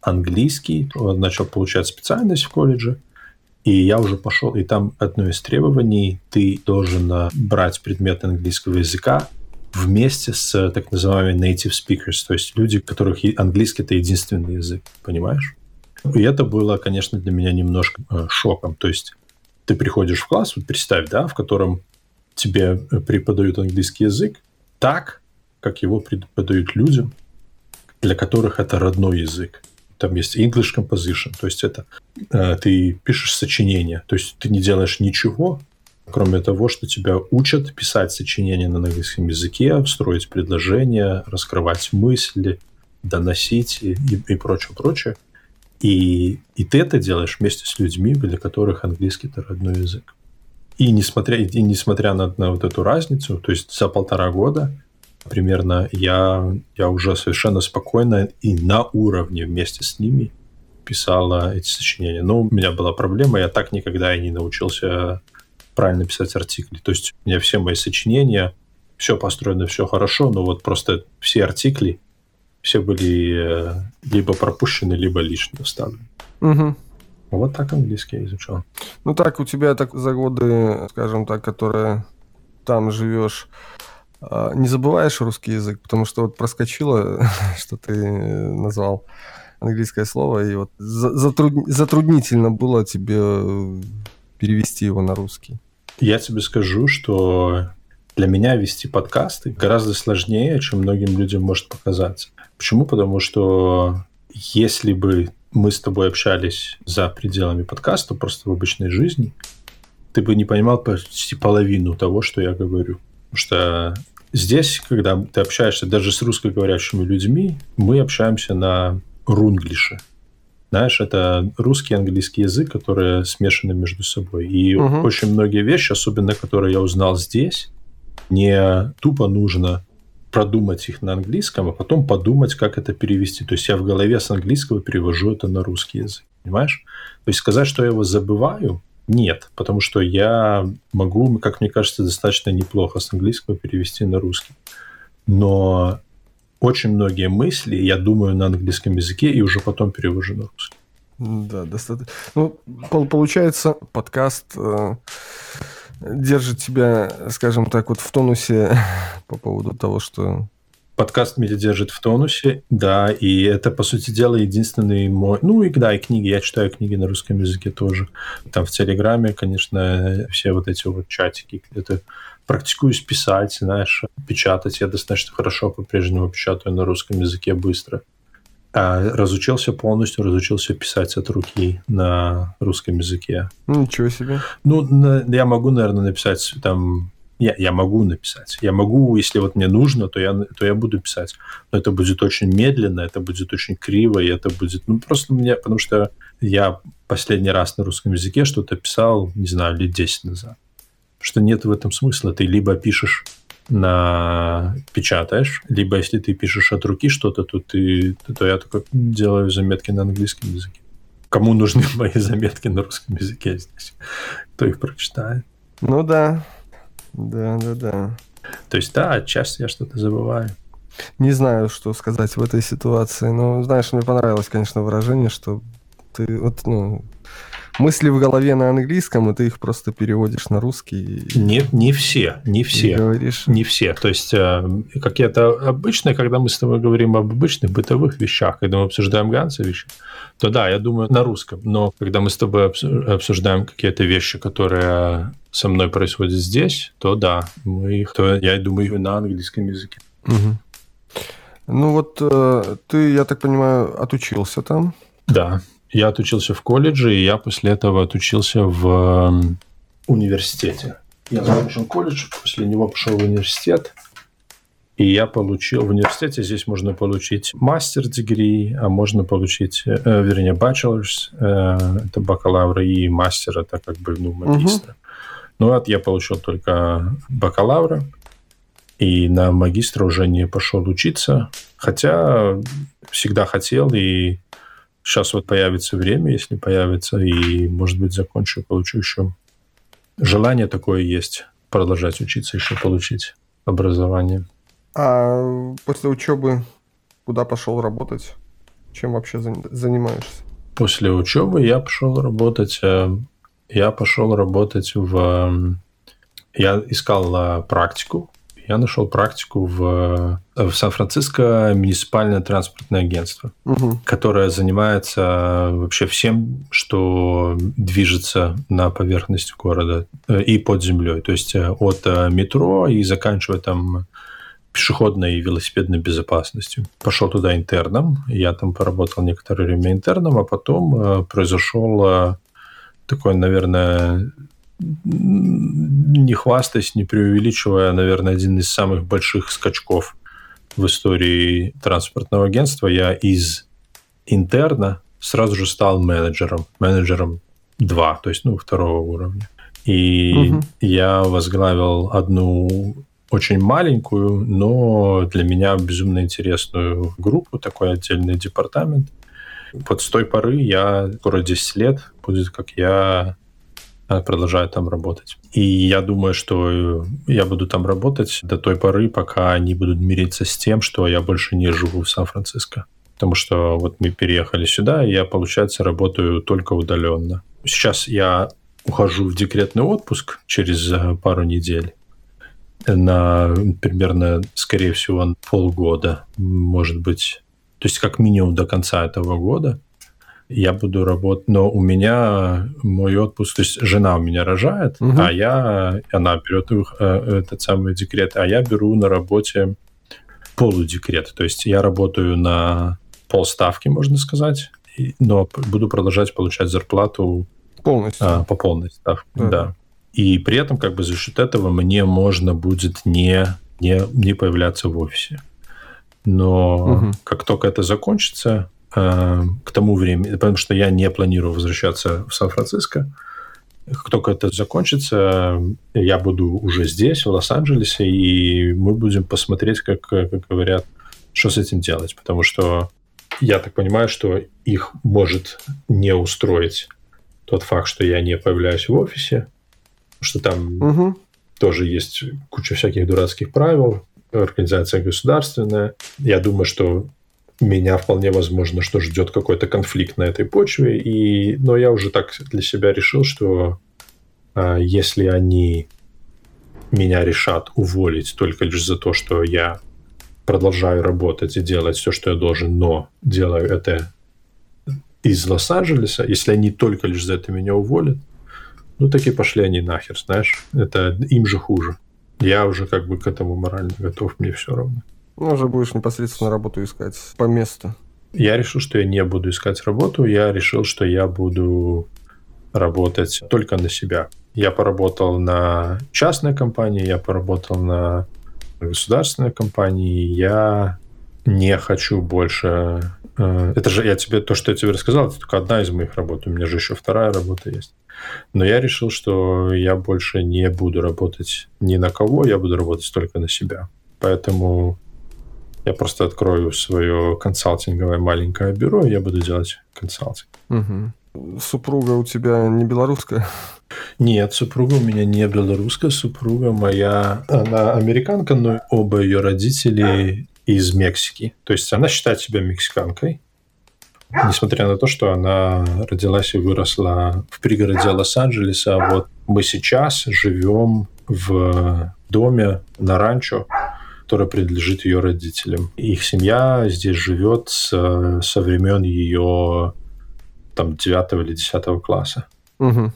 Speaker 1: английский, начал получать специальность в колледже, и я уже пошел, и там одно из требований, ты должен э, брать предмет английского языка вместе с э, так называемыми native speakers, то есть люди, которых английский это единственный язык, понимаешь? И это было, конечно, для меня немножко э, шоком. То есть ты приходишь в класс, вот представь, да, в котором тебе преподают английский язык так, как его преподают людям, для которых это родной язык там есть English Composition, то есть это э, ты пишешь сочинение, то есть ты не делаешь ничего, кроме того, что тебя учат писать сочинения на английском языке, строить предложения, раскрывать мысли, доносить и, и, и прочее, прочее. И, и ты это делаешь вместе с людьми, для которых английский это родной язык. И несмотря, и несмотря на, на вот эту разницу, то есть за полтора года примерно, я, я уже совершенно спокойно и на уровне вместе с ними писала эти сочинения. Но у меня была проблема, я так никогда и не научился правильно писать артикли. То есть у меня все мои сочинения, все построено, все хорошо, но вот просто все артикли, все были э, либо пропущены, либо лишние вставлены. Угу. Вот так английский я изучал.
Speaker 2: Ну так, у тебя так за годы, скажем так, которые там живешь, не забываешь русский язык, потому что вот проскочило, что ты назвал английское слово, и вот затруд... затруднительно было тебе перевести его на русский.
Speaker 1: Я тебе скажу, что Для меня вести подкасты гораздо сложнее, чем многим людям может показаться. Почему? Потому что если бы мы с тобой общались за пределами подкаста, просто в обычной жизни, ты бы не понимал почти половину того, что я говорю. Потому что здесь, когда ты общаешься даже с русскоговорящими людьми, мы общаемся на рунглише. Знаешь, это русский и английский язык, которые смешаны между собой. И угу. очень многие вещи, особенно которые я узнал здесь, не тупо нужно продумать их на английском, а потом подумать, как это перевести. То есть я в голове с английского перевожу это на русский язык. Понимаешь? То есть сказать, что я его забываю, нет, потому что я могу, как мне кажется, достаточно неплохо с английского перевести на русский. Но очень многие мысли я думаю на английском языке и уже потом перевожу на русский.
Speaker 2: Да, достаточно. Ну, получается, подкаст э, держит тебя, скажем так, вот в тонусе по поводу того, что
Speaker 1: подкаст меня держит в тонусе, да, и это, по сути дела, единственный мой... Ну, и да, и книги, я читаю книги на русском языке тоже. Там в Телеграме, конечно, все вот эти вот чатики, ты практикуюсь писать, знаешь, печатать. Я достаточно хорошо по-прежнему печатаю на русском языке быстро. А разучился полностью, разучился писать от руки на русском языке.
Speaker 2: Ничего себе.
Speaker 1: Ну, на, я могу, наверное, написать там я, я могу написать. Я могу, если вот мне нужно, то я, то я буду писать. Но это будет очень медленно, это будет очень криво, и это будет... Ну, просто мне... Потому что я последний раз на русском языке что-то писал, не знаю, лет 10 назад. Что нет в этом смысла. Ты либо пишешь на печатаешь, либо если ты пишешь от руки что-то, то ты то я только делаю заметки на английском языке. Кому нужны мои заметки на русском языке здесь? Кто их прочитает?
Speaker 2: Ну да, да, да, да.
Speaker 1: То есть, да, отчасти я что-то забываю.
Speaker 2: Не знаю, что сказать в этой ситуации, но, знаешь, мне понравилось, конечно, выражение, что ты вот, ну, мысли в голове на английском, и ты их просто переводишь на русский.
Speaker 1: Не, не все, не все. Говоришь. Не все. То есть, э, как это обычно, когда мы с тобой говорим об обычных бытовых вещах, когда мы обсуждаем Ганса вещи, то да, я думаю на русском. Но когда мы с тобой обсуждаем какие-то вещи, которые со мной происходят здесь, то да, мы их, то я думаю на английском языке.
Speaker 2: Угу. Ну вот э, ты, я так понимаю, отучился там?
Speaker 1: Да. Я отучился в колледже, и я после этого отучился в университете. Я закончил колледж, после него пошел в университет, и я получил в университете, здесь можно получить мастер-дегри, а можно получить, э, вернее, bachelor's, э, это бакалавр, и мастер, это как бы, ну, магистр. Угу. Ну вот я получил только бакалавра, и на магистра уже не пошел учиться, хотя всегда хотел, и Сейчас вот появится время, если появится, и, может быть, закончу, получу еще. Желание такое есть, продолжать учиться, еще получить образование.
Speaker 2: А после учебы куда пошел работать? Чем вообще занимаешься?
Speaker 1: После учебы я пошел работать. Э, я пошел работать в... Я искал э, практику я нашел практику в, в Сан-Франциско муниципальное транспортное агентство, угу. которое занимается вообще всем, что движется на поверхности города э, и под землей. То есть э, от э, метро и заканчивая там пешеходной и велосипедной безопасностью. Пошел туда интерном, я там поработал некоторое время интерном, а потом произошел такой, наверное, не хвастаясь, не преувеличивая, наверное, один из самых больших скачков в истории транспортного агентства, я из интерна сразу же стал менеджером, менеджером 2, то есть, ну, второго уровня. И угу. я возглавил одну очень маленькую, но для меня безумно интересную группу, такой отдельный департамент. Вот с той поры я, скоро 10 лет будет, как я продолжают там работать. И я думаю, что я буду там работать до той поры, пока они будут мириться с тем, что я больше не живу в Сан-Франциско. Потому что вот мы переехали сюда, и я, получается, работаю только удаленно. Сейчас я ухожу в декретный отпуск через э, пару недель на примерно, скорее всего, полгода, может быть, то есть как минимум до конца этого года. я буду работать, но у меня мой отпуск, то есть жена у меня рожает, угу. а я, она берет э, этот самый декрет, а я беру на работе полудекрет, то есть я работаю на полставки, можно сказать, но буду продолжать получать зарплату
Speaker 2: полностью
Speaker 1: а, по полной ставке, да. да. И при этом как бы за счет этого мне можно будет не не не появляться в офисе. Но угу. как только это закончится, э, к тому времени, потому что я не планирую возвращаться в Сан-Франциско, как только это закончится, я буду уже здесь, в Лос-Анджелесе, и мы будем посмотреть, как, как говорят, что с этим делать. Потому что я так понимаю, что их может не устроить тот факт, что я не появляюсь в офисе, что там угу. тоже есть куча всяких дурацких правил, организация государственная. Я думаю, что меня вполне возможно, что ждет какой-то конфликт на этой почве. И, но я уже так для себя решил, что а, если они меня решат уволить только лишь за то, что я продолжаю работать и делать все, что я должен, но делаю это из Лос-Анджелеса, если они только лишь за это меня уволят, ну, таки пошли они нахер, знаешь. Это им же хуже. Я уже как бы к этому морально готов, мне все равно.
Speaker 2: Ну, уже будешь непосредственно работу искать по месту.
Speaker 1: Я решил, что я не буду искать работу. Я решил, что я буду работать только на себя. Я поработал на частной компании, я поработал на государственной компании. Я не хочу больше... Э, это же я тебе то, что я тебе рассказал, это только одна из моих работ. У меня же еще вторая работа есть. Но я решил, что я больше не буду работать ни на кого, я буду работать только на себя. Поэтому я просто открою свое консалтинговое маленькое бюро, и я буду делать консалтинг.
Speaker 2: Угу. Супруга у тебя не белорусская?
Speaker 1: Нет, супруга у меня не белорусская, супруга моя, она американка, но оба ее родители из Мексики. То есть она считает себя мексиканкой, несмотря на то, что она родилась и выросла в пригороде Лос-Анджелеса. Вот мы сейчас живем в доме на ранчо, которая принадлежит ее родителям. Их семья здесь живет с, со времен ее там 9 или 10 класса.
Speaker 2: Угу.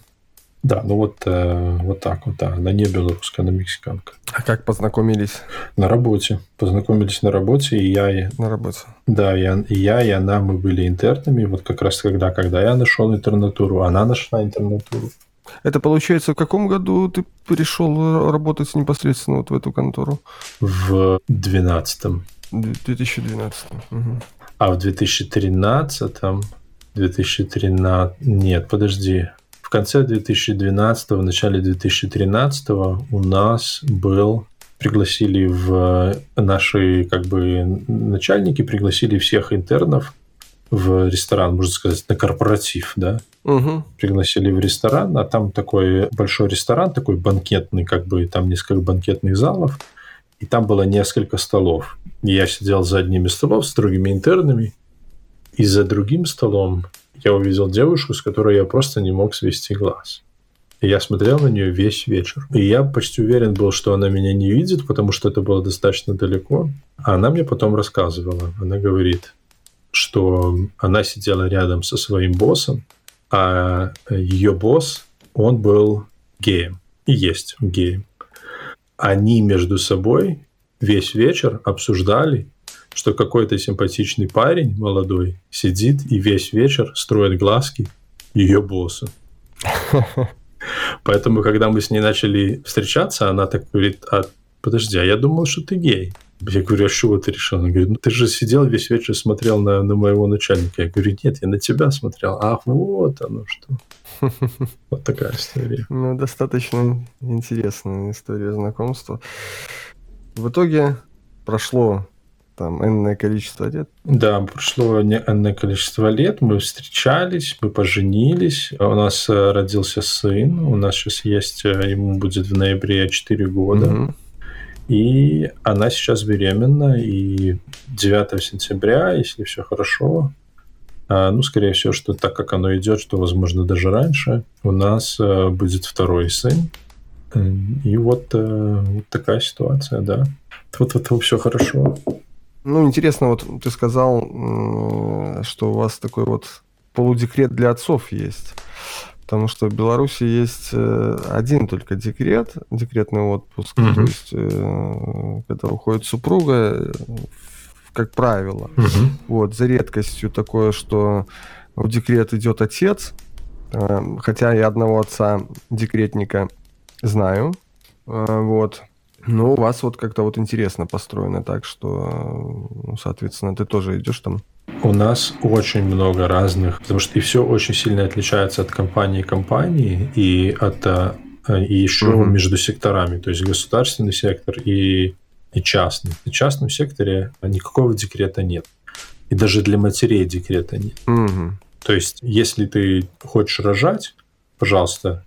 Speaker 1: Да, ну вот, э, вот так вот, да. Она не белорусская, она мексиканка.
Speaker 2: А как познакомились?
Speaker 1: На работе. Познакомились на работе, и я... И...
Speaker 2: На работе.
Speaker 1: Да, я, и я, и она, мы были интернами. Вот как раз когда, когда я нашел интернатуру, она нашла интернатуру.
Speaker 2: Это получается, в каком году ты пришел работать непосредственно вот в эту контору?
Speaker 1: В 12-м.
Speaker 2: 2012. Угу.
Speaker 1: А в 2013 2013... Нет, подожди. В конце 2012, в начале 2013 у нас был пригласили в наши как бы начальники пригласили всех интернов в ресторан, можно сказать, на корпоратив, да.
Speaker 2: Угу.
Speaker 1: Пригласили в ресторан, а там такой большой ресторан, такой банкетный, как бы там несколько банкетных залов, и там было несколько столов. И я сидел за одним из столов с другими интернами, и за другим столом я увидел девушку, с которой я просто не мог свести глаз. И я смотрел на нее весь вечер. И я почти уверен был, что она меня не видит, потому что это было достаточно далеко. А она мне потом рассказывала. Она говорит, что она сидела рядом со своим боссом, а ее босс, он был геем. И есть геем. Они между собой весь вечер обсуждали, что какой-то симпатичный парень молодой сидит и весь вечер строит глазки ее боссу. Поэтому, когда мы с ней начали встречаться, она так говорит, а подожди, а я думал, что ты гей. Я говорю, а что ты решил? Она говорит, ну ты же сидел весь вечер, смотрел на, на моего начальника. Я говорю, нет, я на тебя смотрел. Ах, вот оно что. Вот такая история.
Speaker 2: Ну, достаточно интересная история знакомства. В итоге прошло там энное количество лет.
Speaker 1: Да, прошло не энное количество лет, мы встречались, мы поженились, у нас э, родился сын, у нас сейчас есть, э, ему будет в ноябре 4 года. Угу. И она сейчас беременна, и 9 сентября, если все хорошо, а, ну, скорее всего, что так как оно идет, что, возможно, даже раньше, у нас э, будет второй сын. И вот, вот такая ситуация, да. Вот это все хорошо.
Speaker 2: Ну, интересно, вот ты сказал, что у вас такой вот полудекрет для отцов есть. Потому что в Беларуси есть э, один только декрет, декретный отпуск. Mm-hmm. То есть, э, когда уходит супруга, как правило. Mm-hmm. Вот, за редкостью такое, что в декрет идет отец. Э, хотя я одного отца декретника знаю. Вот. Но у вас вот как-то вот интересно построено так, что, ну, соответственно, ты тоже идешь там
Speaker 1: у нас очень много разных, потому что и все очень сильно отличается от компании к компании и от э, и еще угу. между секторами, то есть государственный сектор и, и частный. В частном секторе никакого декрета нет. И даже для матерей декрета нет.
Speaker 2: Угу.
Speaker 1: То есть, если ты хочешь рожать, пожалуйста,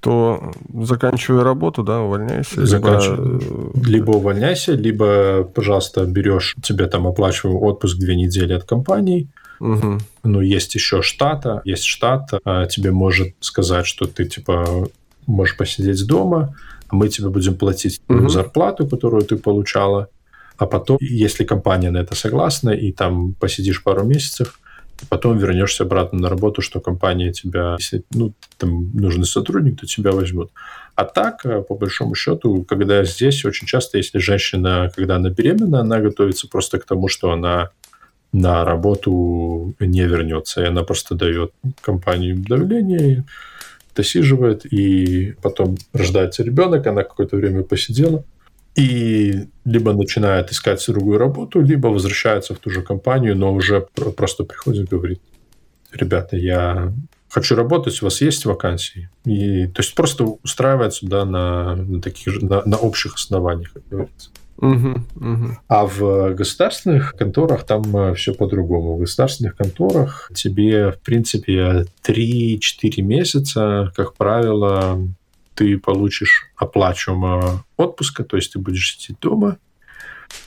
Speaker 2: то заканчивай работу, да, увольняйся.
Speaker 1: Заканчивай. Либо... либо увольняйся, либо, пожалуйста, берешь, тебе там оплачиваю отпуск две недели от компании,
Speaker 2: Угу.
Speaker 1: Ну, есть еще штата, есть штат, а тебе может сказать, что ты, типа, можешь посидеть дома, а мы тебе будем платить угу. зарплату, которую ты получала, а потом, если компания на это согласна, и там посидишь пару месяцев, потом вернешься обратно на работу, что компания тебя, если ну, там нужный сотрудник, то тебя возьмут. А так, э, по большому счету, когда здесь очень часто, если женщина, когда она беременна, она готовится просто к тому, что она на работу не вернется, и она просто дает компании давление, досиживает, и потом рождается ребенок, она какое-то время посидела, и либо начинает искать другую работу, либо возвращается в ту же компанию, но уже просто приходит и говорит, ребята, я хочу работать, у вас есть вакансии? И, то есть просто устраивается да, на, на таких на, на общих основаниях, как говорится.
Speaker 2: Угу, угу.
Speaker 1: А в государственных конторах там э, все по-другому. В государственных конторах тебе, в принципе, 3-4 месяца, как правило, ты получишь оплачиваемого отпуска, то есть ты будешь сидеть дома,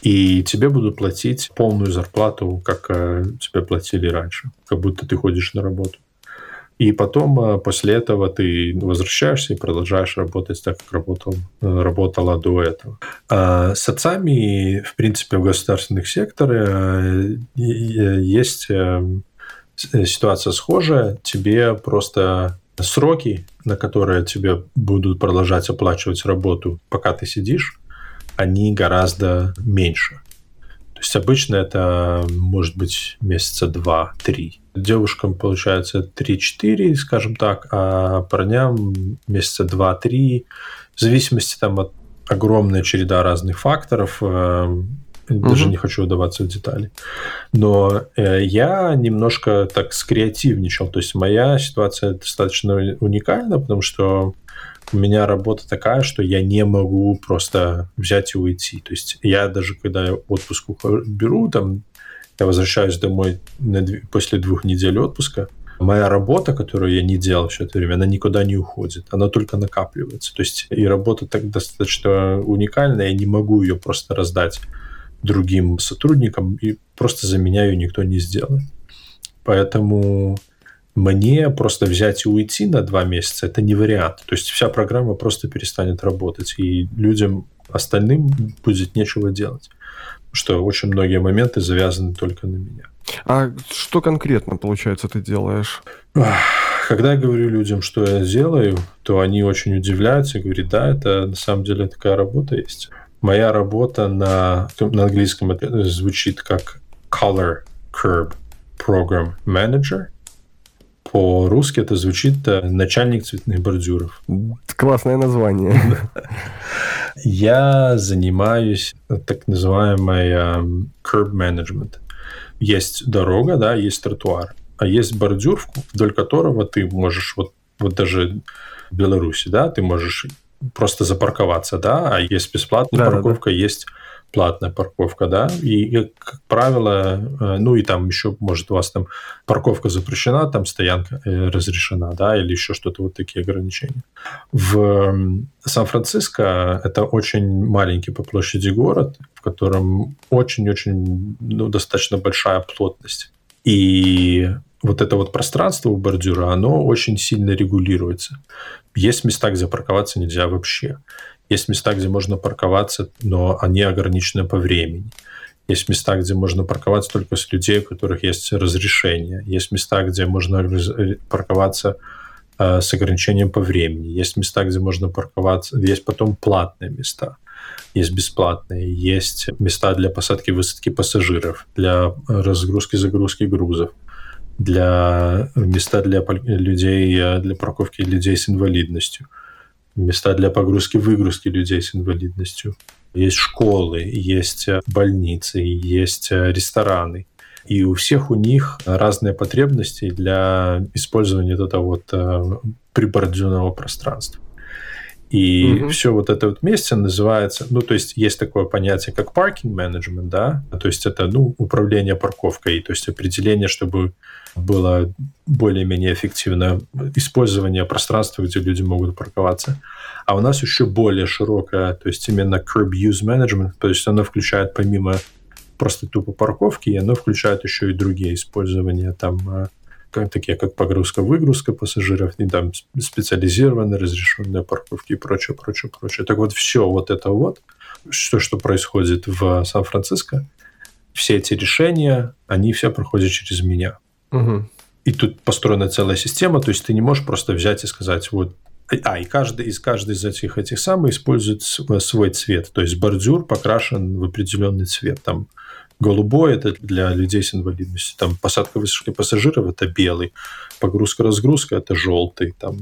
Speaker 1: и тебе будут платить полную зарплату, как э, тебе платили раньше, как будто ты ходишь на работу. И потом э, после этого ты возвращаешься и продолжаешь работать так, как работал, э, работала до этого. А с отцами, в принципе, в государственных секторах есть ситуация схожая. Тебе просто сроки, на которые тебе будут продолжать оплачивать работу, пока ты сидишь, они гораздо меньше. То есть обычно это может быть месяца два-три. Девушкам получается 3-4, скажем так, а парням месяца два-три. В зависимости там от огромная череда разных факторов. Э, даже угу. не хочу вдаваться в детали. Но э, я немножко так скреативничал. То есть моя ситуация достаточно уникальна, потому что у меня работа такая, что я не могу просто взять и уйти. То есть я даже когда отпуск беру, там я возвращаюсь домой на, после двух недель отпуска, моя работа, которую я не делал все это время, она никуда не уходит, она только накапливается. То есть и работа так достаточно уникальная, я не могу ее просто раздать другим сотрудникам, и просто за меня ее никто не сделает. Поэтому мне просто взять и уйти на два месяца – это не вариант. То есть вся программа просто перестанет работать, и людям остальным будет нечего делать. Что очень многие моменты завязаны только на меня.
Speaker 2: А что конкретно, получается, ты делаешь?
Speaker 1: Когда я говорю людям, что я делаю, то они очень удивляются и говорят, да, это на самом деле такая работа есть. Моя работа на, на английском это звучит как Color Curb Program Manager. По-русски это звучит э, начальник цветных бордюров.
Speaker 2: Классное название.
Speaker 1: Я занимаюсь так называемой um, curb management. Есть дорога, да, есть тротуар, а есть бордюр, вдоль которого ты можешь вот, вот даже в Беларуси, да, ты можешь просто запарковаться, да, а есть бесплатная да, парковка, да, да. есть платная парковка, да, и, как правило, э, ну и там еще, может, у вас там парковка запрещена, там стоянка э, разрешена, да, или еще что-то, вот такие ограничения. В Сан-Франциско это очень маленький по площади город, в котором очень-очень, ну, достаточно большая плотность. И вот это вот пространство у бордюра, оно очень сильно регулируется. Есть места, где парковаться нельзя вообще. Есть места, где можно парковаться, но они ограничены по времени. Есть места, где можно парковаться только с людей, у которых есть разрешение. Есть места, где можно парковаться э, с ограничением по времени. Есть места, где можно парковаться. Есть потом платные места. Есть бесплатные. Есть места для посадки высадки пассажиров, для разгрузки-загрузки грузов для места для людей, э, для парковки людей с инвалидностью, места для погрузки-выгрузки людей с инвалидностью. Есть школы, есть э, больницы, есть э, рестораны. И у всех у них разные потребности для использования этого вот приборденного пространства. И угу. все вот это вот вместе называется, ну, то есть есть такое понятие, как паркинг менеджмент, да, то есть это, ну, управление парковкой, то есть определение, чтобы было более-менее эффективное использование пространства, где люди могут парковаться. А у нас еще более широкое, то есть именно curb use management, то есть оно включает помимо просто тупо парковки, оно включает еще и другие использования там э, как, такие как погрузка-выгрузка пассажиров, и там специализированные разрешенные парковки и прочее, прочее, прочее. Так вот, все вот это вот, все, что происходит в Сан-Франциско, все эти решения, они все проходят через меня. Угу. И тут построена целая система, то есть ты не можешь просто взять и сказать, вот а, и каждый из каждой из этих этих самых использует свой цвет. То есть бордюр покрашен в определенный цвет. Там Голубой – это для людей с инвалидностью. Там посадка высадка пассажиров – это белый. Погрузка-разгрузка – это желтый. Там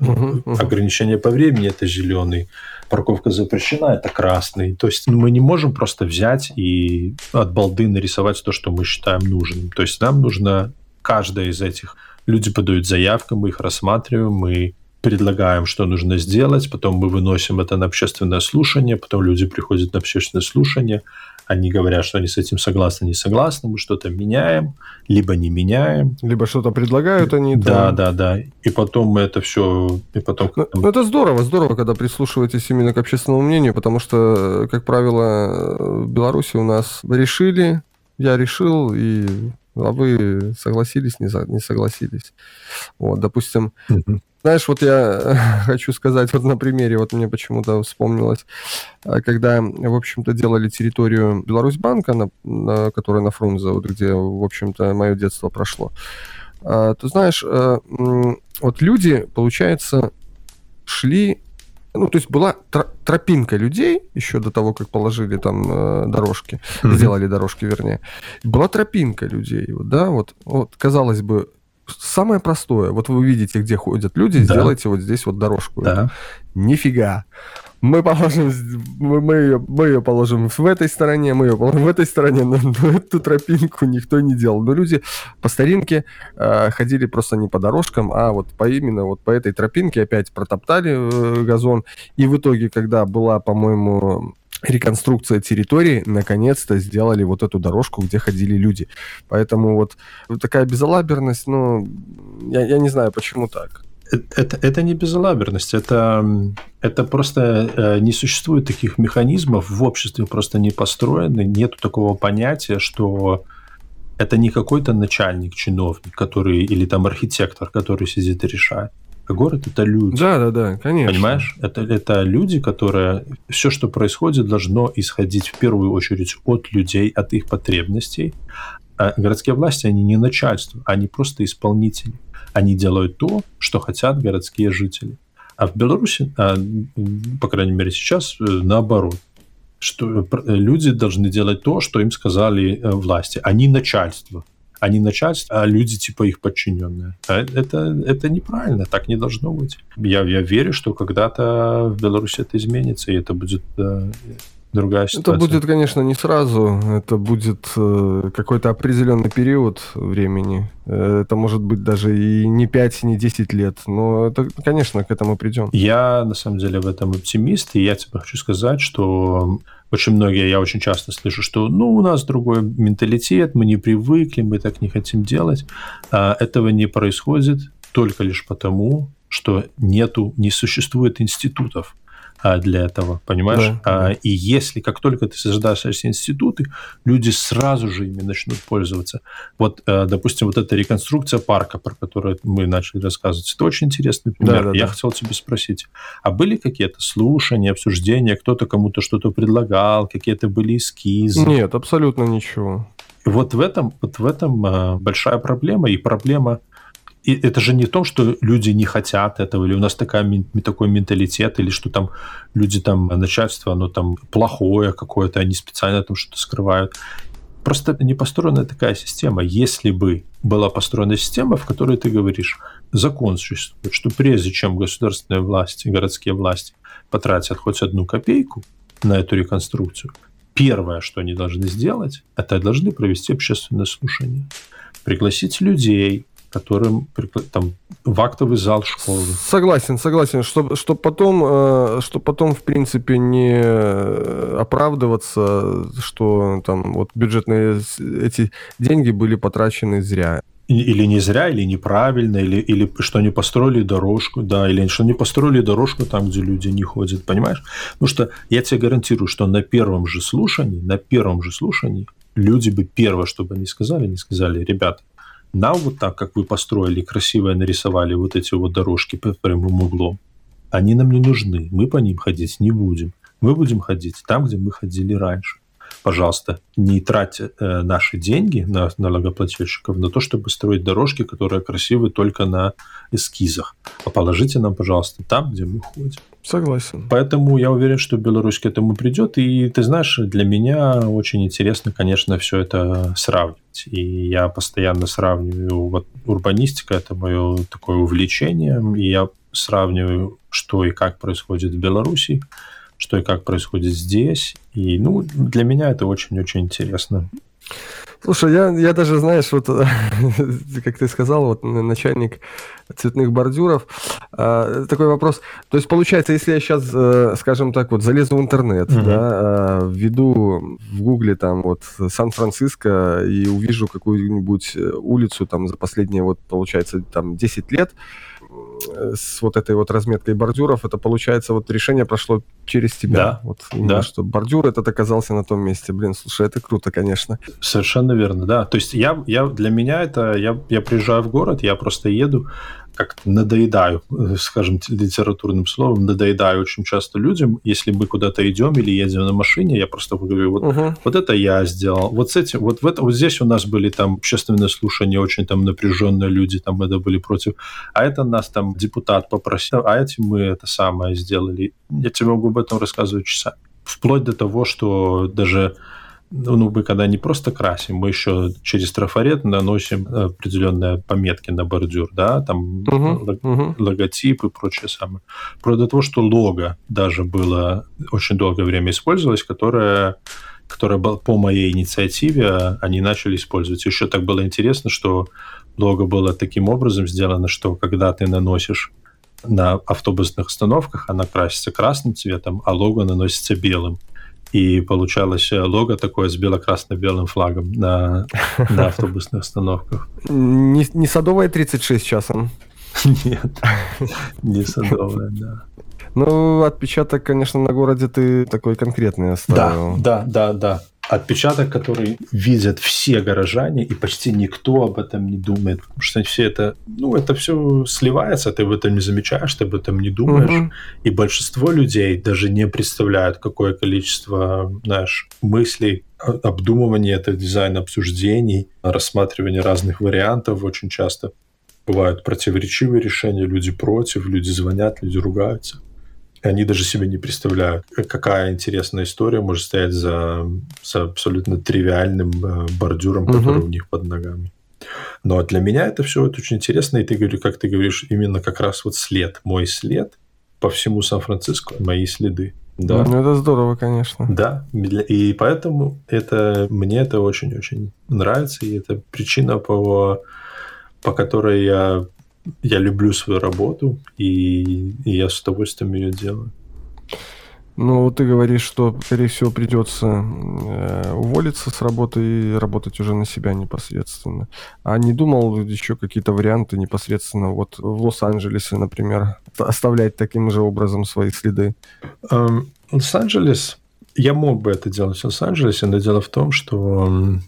Speaker 1: uh-huh. ограничение по времени – это зеленый. Парковка запрещена – это красный. То есть мы не можем просто взять и от балды нарисовать то, что мы считаем нужным. То есть нам нужно каждая из этих люди подают заявку, мы их рассматриваем, мы предлагаем, что нужно сделать, потом мы выносим это на общественное слушание, потом люди приходят на общественное слушание, они говорят, что они с этим согласны, не согласны, мы что-то меняем, либо не меняем.
Speaker 2: Либо что-то предлагают они.
Speaker 1: Да, там. да, да. И потом мы это все... И потом...
Speaker 2: Ну, ну, это здорово, здорово, когда прислушиваетесь именно к общественному мнению, потому что, как правило, в Беларуси у нас решили, я решил, и а вы согласились, не, не согласились. Вот, допустим, угу. Знаешь, вот я хочу сказать вот на примере, вот мне почему-то вспомнилось, а, когда, в общем-то, делали территорию Беларусьбанка, на, на, которая на Фрунзе, вот где, в общем-то, мое детство прошло, а, ты знаешь, а, вот люди, получается, шли ну, то есть была тропинка людей еще до того, как положили там э, дорожки, mm-hmm. сделали дорожки, вернее. Была тропинка людей, вот, да, вот, вот, казалось бы, самое простое. Вот вы видите, где ходят люди, да. сделайте вот здесь вот дорожку. Да. Нифига. Мы положим, мы, мы, ее, мы ее положим в этой стороне, мы ее положим в этой стороне, но, но эту тропинку никто не делал. Но люди по старинке э, ходили просто не по дорожкам, а вот по именно вот по этой тропинке опять протоптали э, газон. И в итоге, когда была, по-моему, реконструкция территории, наконец-то сделали вот эту дорожку, где ходили люди. Поэтому вот такая безалаберность, ну, я, я не знаю, почему так.
Speaker 1: Это, это не безалаберность, это, это просто э, не существует таких механизмов в обществе, просто не построены, нет такого понятия, что это не какой-то начальник, чиновник, который или там архитектор, который сидит и решает. А город это люди.
Speaker 2: Да, да, да, конечно.
Speaker 1: Понимаешь? Это, это люди, которые все, что происходит, должно исходить в первую очередь от людей, от их потребностей. А городские власти, они не начальство, они просто исполнители. Они делают то, что хотят городские жители. А в Беларуси, а, по крайней мере сейчас, э, наоборот что э, люди должны делать то, что им сказали э, власти. Они начальство а не начальство, а люди типа их подчиненные. А это, это неправильно, так не должно быть. Я, я верю, что когда-то в Беларуси это изменится, и это будет э, другая ситуация.
Speaker 2: Это будет, конечно, не сразу, это будет э, какой-то определенный период времени. Э, это может быть даже и не 5, и не 10 лет, но это, конечно, к этому придем.
Speaker 1: Я, на самом деле, в этом оптимист, и я тебе хочу сказать, что очень многие, я очень часто слышу, что ну, у нас другой менталитет, мы не привыкли, мы так не хотим делать. А этого не происходит только лишь потому, что нету, не существует институтов, для этого, понимаешь? Да, а, да. И если, как только ты создашь эти институты, люди сразу же ими начнут пользоваться. Вот, а, допустим, вот эта реконструкция парка, про которую мы начали рассказывать, это очень интересный пример. Да, да, Я да. хотел тебя спросить, а были какие-то слушания, обсуждения, кто-то кому-то что-то предлагал, какие-то были эскизы?
Speaker 2: Нет, абсолютно ничего.
Speaker 1: вот в этом, вот в этом а, большая проблема, и проблема и это же не в том, что люди не хотят этого, или у нас такая, такой менталитет, или что там люди там, начальство, оно там плохое какое-то, они специально там что-то скрывают. Просто не построена такая система. Если бы была построена система, в которой ты говоришь, закон существует, что прежде чем государственные власти, городские власти потратят хоть одну копейку на эту реконструкцию, первое, что они должны сделать, это должны провести общественное слушание. Пригласить людей, которым там в актовый зал школы.
Speaker 2: Согласен, согласен, что, что потом, э, что потом в принципе не оправдываться, что там вот бюджетные эти деньги были потрачены зря.
Speaker 1: Или не зря, или неправильно, или, или что не построили дорожку, да, или что не построили дорожку там, где люди не ходят, понимаешь? Потому что я тебе гарантирую, что на первом же слушании, на первом же слушании люди бы первое, что бы они сказали, не сказали, ребята, нам вот так, как вы построили, красиво нарисовали вот эти вот дорожки по прямым углом, они нам не нужны. Мы по ним ходить не будем. Мы будем ходить там, где мы ходили раньше пожалуйста, не тратьте э, наши деньги на налогоплательщиков на то, чтобы строить дорожки, которые красивы только на эскизах. А положите нам, пожалуйста, там, где мы ходим.
Speaker 2: Согласен.
Speaker 1: Поэтому я уверен, что Беларусь к этому придет. И ты знаешь, для меня очень интересно, конечно, все это сравнивать. И я постоянно сравниваю. Вот урбанистика – это мое такое увлечение. И я сравниваю, что и как происходит в Беларуси что и как происходит здесь. И, ну, для меня это очень-очень интересно.
Speaker 2: Слушай, я, я даже, знаешь, вот, как ты сказал, вот начальник цветных бордюров, э, такой вопрос. То есть, получается, если я сейчас, э, скажем так, вот залезу в интернет, mm-hmm. да, э, введу в гугле там вот Сан-Франциско и увижу какую-нибудь улицу там за последние, вот, получается, там 10 лет, с вот этой вот разметкой бордюров, это получается вот решение прошло через тебя. Да. Вот именно, да. что бордюр этот оказался на том месте. Блин, слушай, это круто, конечно.
Speaker 1: Совершенно верно, да. То есть я, я для меня это, я, я приезжаю в город, я просто еду, как надоедаю, э, скажем, литературным словом, надоедаю очень часто людям, если мы куда-то идем или едем на машине, я просто говорю, вот, угу. вот это я сделал, вот с этим, вот, в это, вот здесь у нас были там общественные слушания, очень там напряженные люди, там это были против, а это нас там депутат попросил, а этим мы это самое сделали. Я тебе могу об этом рассказывать часами. Вплоть до того, что даже ну, ну, мы когда не просто красим, мы еще через трафарет наносим определенные пометки на бордюр, да, там uh-huh, лог, uh-huh. логотип и прочее самое. Про того, что лого даже было очень долгое время использовалось, которое которое по моей инициативе они начали использовать. Еще так было интересно, что лого было таким образом сделано, что когда ты наносишь на автобусных остановках, она красится красным цветом, а лого наносится белым и получалось э, лого такое с бело-красно-белым флагом на, на автобусных остановках.
Speaker 2: Не, не садовая 36 часом?
Speaker 1: Нет, не садовая, да.
Speaker 2: Ну, отпечаток, конечно, на городе ты такой конкретный оставил.
Speaker 1: Да, да, да, да отпечаток, который видят все горожане, и почти никто об этом не думает, потому что все это, ну, это все сливается, ты об этом не замечаешь, ты об этом не думаешь, угу. и большинство людей даже не представляют, какое количество, знаешь, мыслей, обдумывания это дизайн обсуждений, рассматривания разных вариантов очень часто бывают противоречивые решения, люди против, люди звонят, люди ругаются. Они даже себе не представляют, какая интересная история может стоять за, за абсолютно тривиальным э, бордюром, угу. который у них под ногами. Но для меня это все вот очень интересно, и ты говоришь, как ты говоришь, именно как раз вот след, мой след по всему Сан-Франциско, мои следы.
Speaker 2: Да. Ну, это здорово, конечно.
Speaker 1: Да, и поэтому это мне это очень-очень нравится, и это причина, по, по которой я я люблю свою работу, и, и я с удовольствием ее делаю.
Speaker 2: Ну, ты говоришь, что, скорее всего, придется э, уволиться с работы и работать уже на себя непосредственно. А не думал еще какие-то варианты непосредственно вот в Лос-Анджелесе, например, оставлять таким же образом свои следы?
Speaker 1: Um, Лос-Анджелес, я мог бы это делать в Лос-Анджелесе, но дело в том, что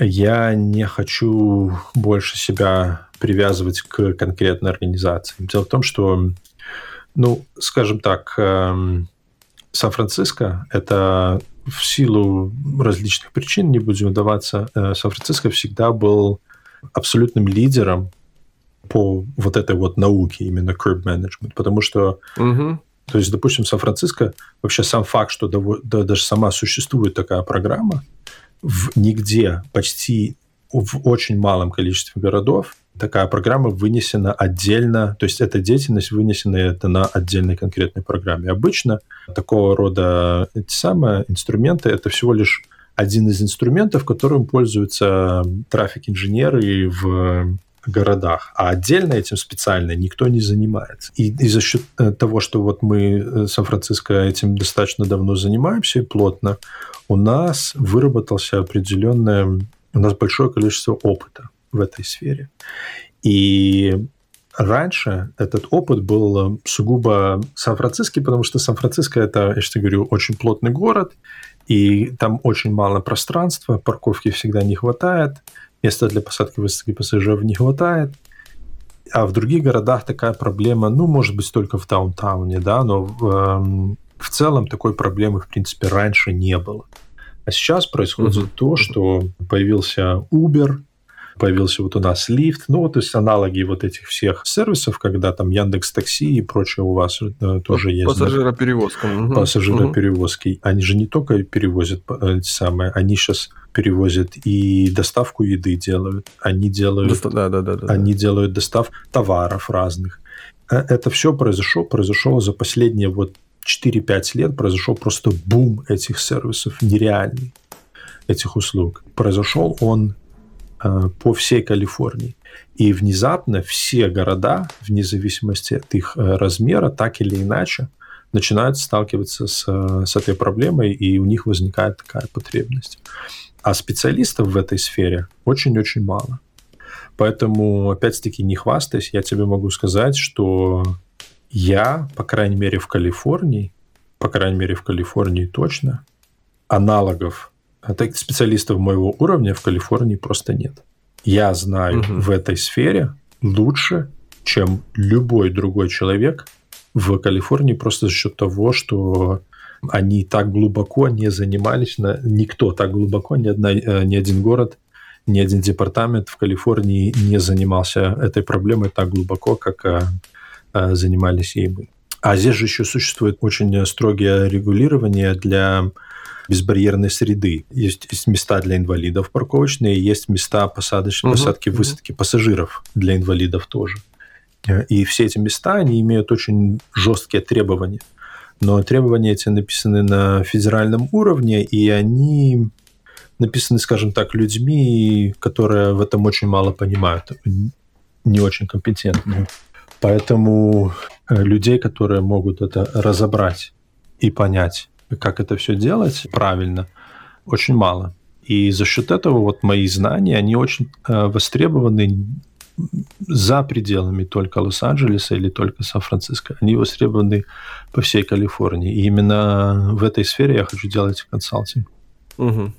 Speaker 1: я не хочу больше себя привязывать к конкретной организации. Дело в том, что, ну, скажем так, эм, Сан-Франциско – это в силу различных причин, не будем вдаваться, э, Сан-Франциско всегда был абсолютным лидером по вот этой вот науке, именно curb management, потому что, угу. то есть, допустим, Сан-Франциско, вообще сам факт, что да, даже сама существует такая программа, в нигде, почти в очень малом количестве городов такая программа вынесена отдельно, то есть эта деятельность вынесена это на отдельной конкретной программе. Обычно такого рода эти самые инструменты это всего лишь один из инструментов, которым пользуются трафик-инженеры в городах, а отдельно этим специально никто не занимается. И, и за счет э, того, что вот мы э, Сан-Франциско этим достаточно давно занимаемся и плотно, у нас выработался определенное, у нас большое количество опыта в этой сфере. И раньше этот опыт был сугубо Сан-Франциский, потому что Сан-Франциско это, я что говорю, очень плотный город, и там очень мало пространства, парковки всегда не хватает, места для посадки высадки пассажиров не хватает. А в других городах такая проблема, ну, может быть, только в даунтауне, да, но в, эм, в целом такой проблемы, в принципе, раньше не было. А сейчас происходит mm-hmm. то, что появился Uber, появился вот у нас лифт, ну, вот, то есть аналоги вот этих всех сервисов, когда там Яндекс Такси и прочее у вас э, тоже есть.
Speaker 2: Пассажироперевозка.
Speaker 1: Угу. Пассажироперевозки. Угу. Они же не только перевозят э, эти самые, они сейчас перевозят и доставку еды делают, они делают, Доста- да, да, да, да, они да. делают доставку товаров разных. Э, это все произошло, произошло за последние вот 4-5 лет, произошел просто бум этих сервисов, нереальный этих услуг. Произошел он по всей Калифорнии. И внезапно все города, вне зависимости от их э, размера, так или иначе, начинают сталкиваться с, э, с этой проблемой, и у них возникает такая потребность. А специалистов в этой сфере очень-очень мало. Поэтому, опять-таки, не хвастаясь, я тебе могу сказать, что я, по крайней мере, в Калифорнии, по крайней мере, в Калифорнии точно, аналогов а таких специалистов моего уровня в Калифорнии просто нет. Я знаю угу. в этой сфере лучше, чем любой другой человек в Калифорнии просто за счет того, что они так глубоко не занимались, никто так глубоко, ни, одна, э, ни один город, ни один департамент в Калифорнии не занимался этой проблемой так глубоко, как э, э, занимались ей мы. А здесь же еще существует очень строгие регулирования для безбарьерной среды. Есть, есть места для инвалидов парковочные, есть места посадочной, угу. посадки, высадки пассажиров для инвалидов тоже. И все эти места, они имеют очень жесткие требования. Но требования эти написаны на федеральном уровне, и они написаны, скажем так, людьми, которые в этом очень мало понимают, не очень компетентны. Поэтому э, людей, которые могут это разобрать и понять, как это все делать правильно, очень мало. И за счет этого вот мои знания, они очень э, востребованы за пределами только Лос-Анджелеса или только Сан-Франциско. Они востребованы по всей Калифорнии. И именно в этой сфере я хочу делать консалтинг.
Speaker 2: Угу.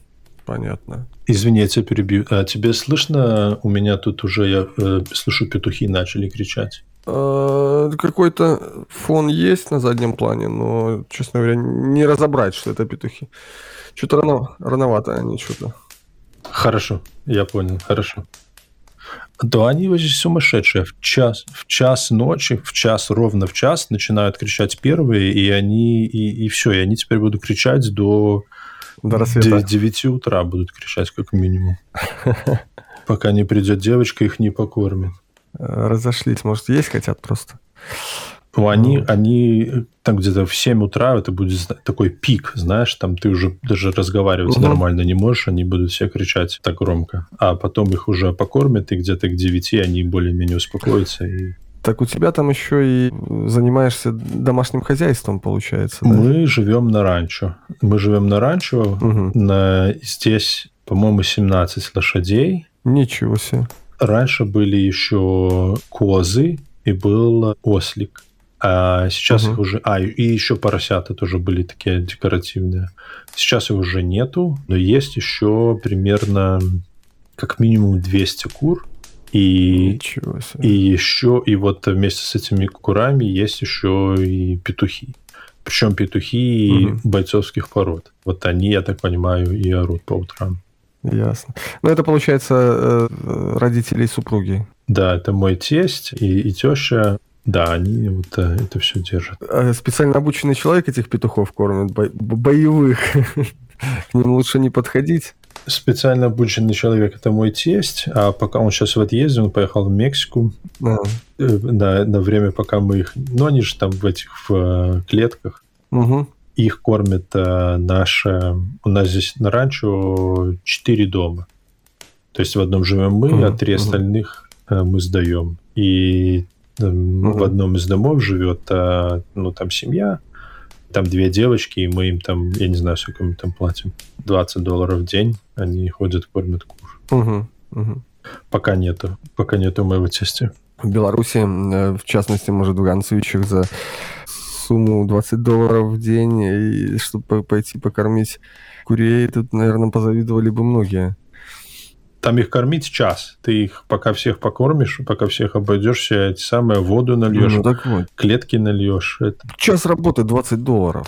Speaker 2: Понятно.
Speaker 1: Извини, я тебя перебью. А тебе слышно? У меня тут уже, я э, слышу, петухи начали кричать.
Speaker 2: Э, какой-то фон есть на заднем плане, но, честно говоря, не разобрать, что это петухи. Что-то рано, рановато они что-то.
Speaker 1: Хорошо, я понял, хорошо. Да они вообще сумасшедшие. В час, в час ночи, в час, ровно в час начинают кричать первые, и они, и, и все, и они теперь будут кричать до, до рассвета. 9 утра будут кричать как минимум. Пока не придет девочка, их не покормит
Speaker 2: разошлись. Может, есть хотят просто?
Speaker 1: Ну, они, ну. они там где-то в 7 утра, это будет такой пик, знаешь, там ты уже даже разговаривать угу. нормально не можешь, они будут все кричать так громко. А потом их уже покормят, и где-то к 9 они более-менее успокоятся и
Speaker 2: Так у тебя там еще и занимаешься домашним хозяйством, получается, да?
Speaker 1: Мы живем на ранчо. Мы живем на ранчо.
Speaker 2: Угу.
Speaker 1: На, здесь, по-моему, 17 лошадей.
Speaker 2: Ничего себе.
Speaker 1: Раньше были еще козы и был ослик. А сейчас
Speaker 2: Мгм.
Speaker 1: их уже... А, и еще поросята тоже были такие декоративные. Сейчас их уже нету, но есть еще примерно как минимум 200 кур. И, и еще, и вот вместе с этими курами есть еще и петухи. Причем петухи
Speaker 2: Мгм.
Speaker 1: бойцовских пород. Вот они, я так понимаю, и орут по утрам.
Speaker 2: Ясно. Ну, это, получается, э, э, родителей супруги.
Speaker 1: Да, это мой тесть и, и теща. Да, они вот э, это все держат.
Speaker 2: А Специально обученный человек этих петухов кормит, бо- бо- боевых. К ним лучше не подходить.
Speaker 1: Специально обученный человек это мой тесть, а пока он сейчас в отъезде, он поехал в Мексику.
Speaker 2: А,
Speaker 1: э, На, на время, пока мы их... Ну, они же там в этих в клетках.
Speaker 2: мгм.
Speaker 1: Их кормит э, наша... У нас здесь на ранчо четыре дома. То есть в одном живем мы,
Speaker 2: Мгм,
Speaker 1: а три остальных э, мы сдаем. И э, в одном из домов живет, э, ну, там семья, там две девочки, и мы им там, я не знаю, сколько мы там платим, 20 долларов в день. Они ходят, кормят кур.
Speaker 2: Мгм. Мгм.
Speaker 1: Пока нету, пока нету моего тестя.
Speaker 2: В Беларуси, э, в частности, может, в Ганцевичах за сумму 20 долларов в день, и чтобы пойти покормить курей, тут, наверное, позавидовали бы многие.
Speaker 1: Там их кормить час. Ты их пока всех покормишь, пока всех обойдешься, эти самые воду нальешь,
Speaker 2: Ну, так вот.
Speaker 1: клетки нальешь. Это-
Speaker 2: Час работы 20 долларов.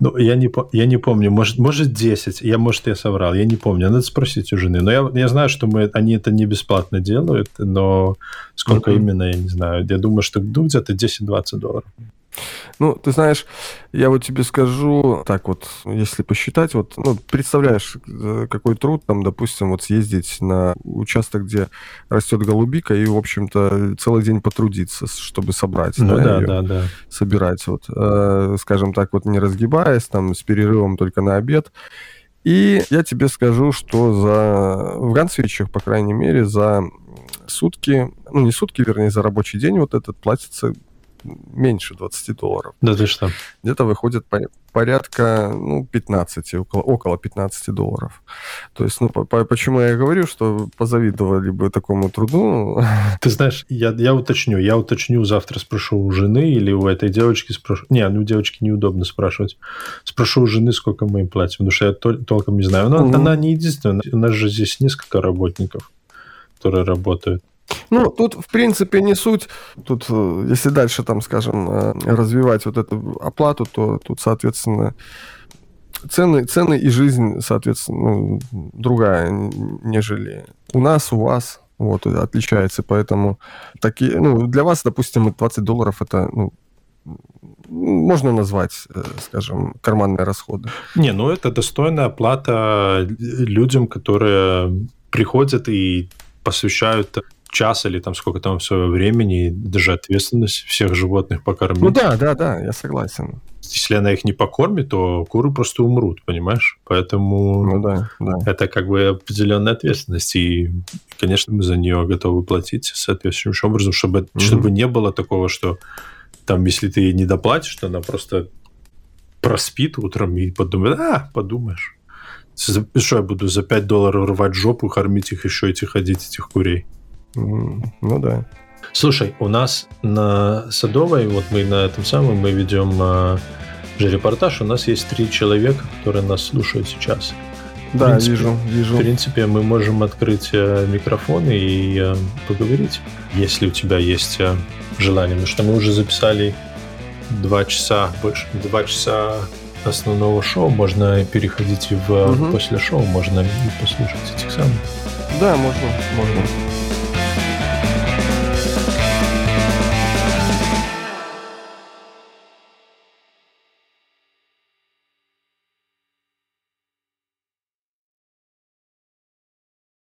Speaker 1: Ну, я не, я не помню, может, может 10, я, может, я соврал, я не помню, надо спросить у жены. Но я, я знаю, что мы, они это не бесплатно делают, но сколько
Speaker 2: Мгм.
Speaker 1: именно, я не знаю. Я думаю, что ну, где-то 10-20 долларов.
Speaker 2: Ну, ты знаешь, я вот тебе скажу, так вот, если посчитать, вот, ну, представляешь, э, какой труд там, допустим, вот съездить на участок, где растет голубика, и, в общем-то, целый день потрудиться, чтобы собрать,
Speaker 1: Ну да,
Speaker 2: её,
Speaker 1: да, да.
Speaker 2: собирать, вот, э, скажем так, вот не разгибаясь, там, с перерывом только на обед. И я тебе скажу, что за в Гансвичах, по крайней мере, за сутки, ну, не сутки, вернее, за рабочий день вот этот платится меньше 20 долларов
Speaker 1: Да ты что?
Speaker 2: где-то выходит по- порядка, ну, 15, около, около 15 долларов. То есть, ну, по- по- почему я говорю, что позавидовали бы такому труду.
Speaker 1: Ты знаешь, я, я уточню, я уточню, завтра спрошу у жены или у этой девочки спрошу. Не, ну у девочки неудобно спрашивать. Спрошу у жены, сколько мы им платим, потому что я тол- толком не знаю. Но
Speaker 2: Мгм.
Speaker 1: она не единственная, у нас же здесь несколько работников, которые работают.
Speaker 2: Ну, тут, в принципе, не суть. Тут, э, если дальше, там, скажем, э, развивать вот эту оплату, то тут, соответственно, цены, цены и жизнь, соответственно, ну, другая, нежели у нас, у вас. Вот, и отличается, поэтому такие, ну, для вас, допустим, 20 долларов это, ну, можно назвать, э, скажем, карманные расходы.
Speaker 1: Не, ну это достойная оплата людям, которые приходят и посвящают час или там сколько там своего времени, даже ответственность всех животных покормить.
Speaker 2: Ну да, да, да, я согласен.
Speaker 1: Если она их не покормит, то куры просто умрут, понимаешь? Поэтому
Speaker 2: Ну да, да.
Speaker 1: это как бы определенная ответственность, и, конечно, мы за нее готовы платить соответствующим образом, чтобы,
Speaker 2: Мгм.
Speaker 1: чтобы не было такого, что там, если ты ей не доплатишь, то она просто проспит утром и подумает, а, подумаешь. Что я буду за 5 долларов рвать жопу, кормить их еще, этих ходить, этих курей?
Speaker 2: Ну да.
Speaker 1: Слушай, у нас на Садовой, вот мы на этом самом, мы ведем а, же репортаж, у нас есть три человека, которые нас слушают сейчас.
Speaker 2: Да,
Speaker 1: принципе,
Speaker 2: вижу,
Speaker 1: В
Speaker 2: вижу.
Speaker 1: принципе, мы можем открыть э, микрофоны и э, поговорить, если у тебя есть э, желание. Потому что мы уже записали два часа, больше два часа основного шоу. Можно переходить в
Speaker 2: Мгм.
Speaker 1: после шоу, можно послушать этих самых.
Speaker 2: Да, можно, можно.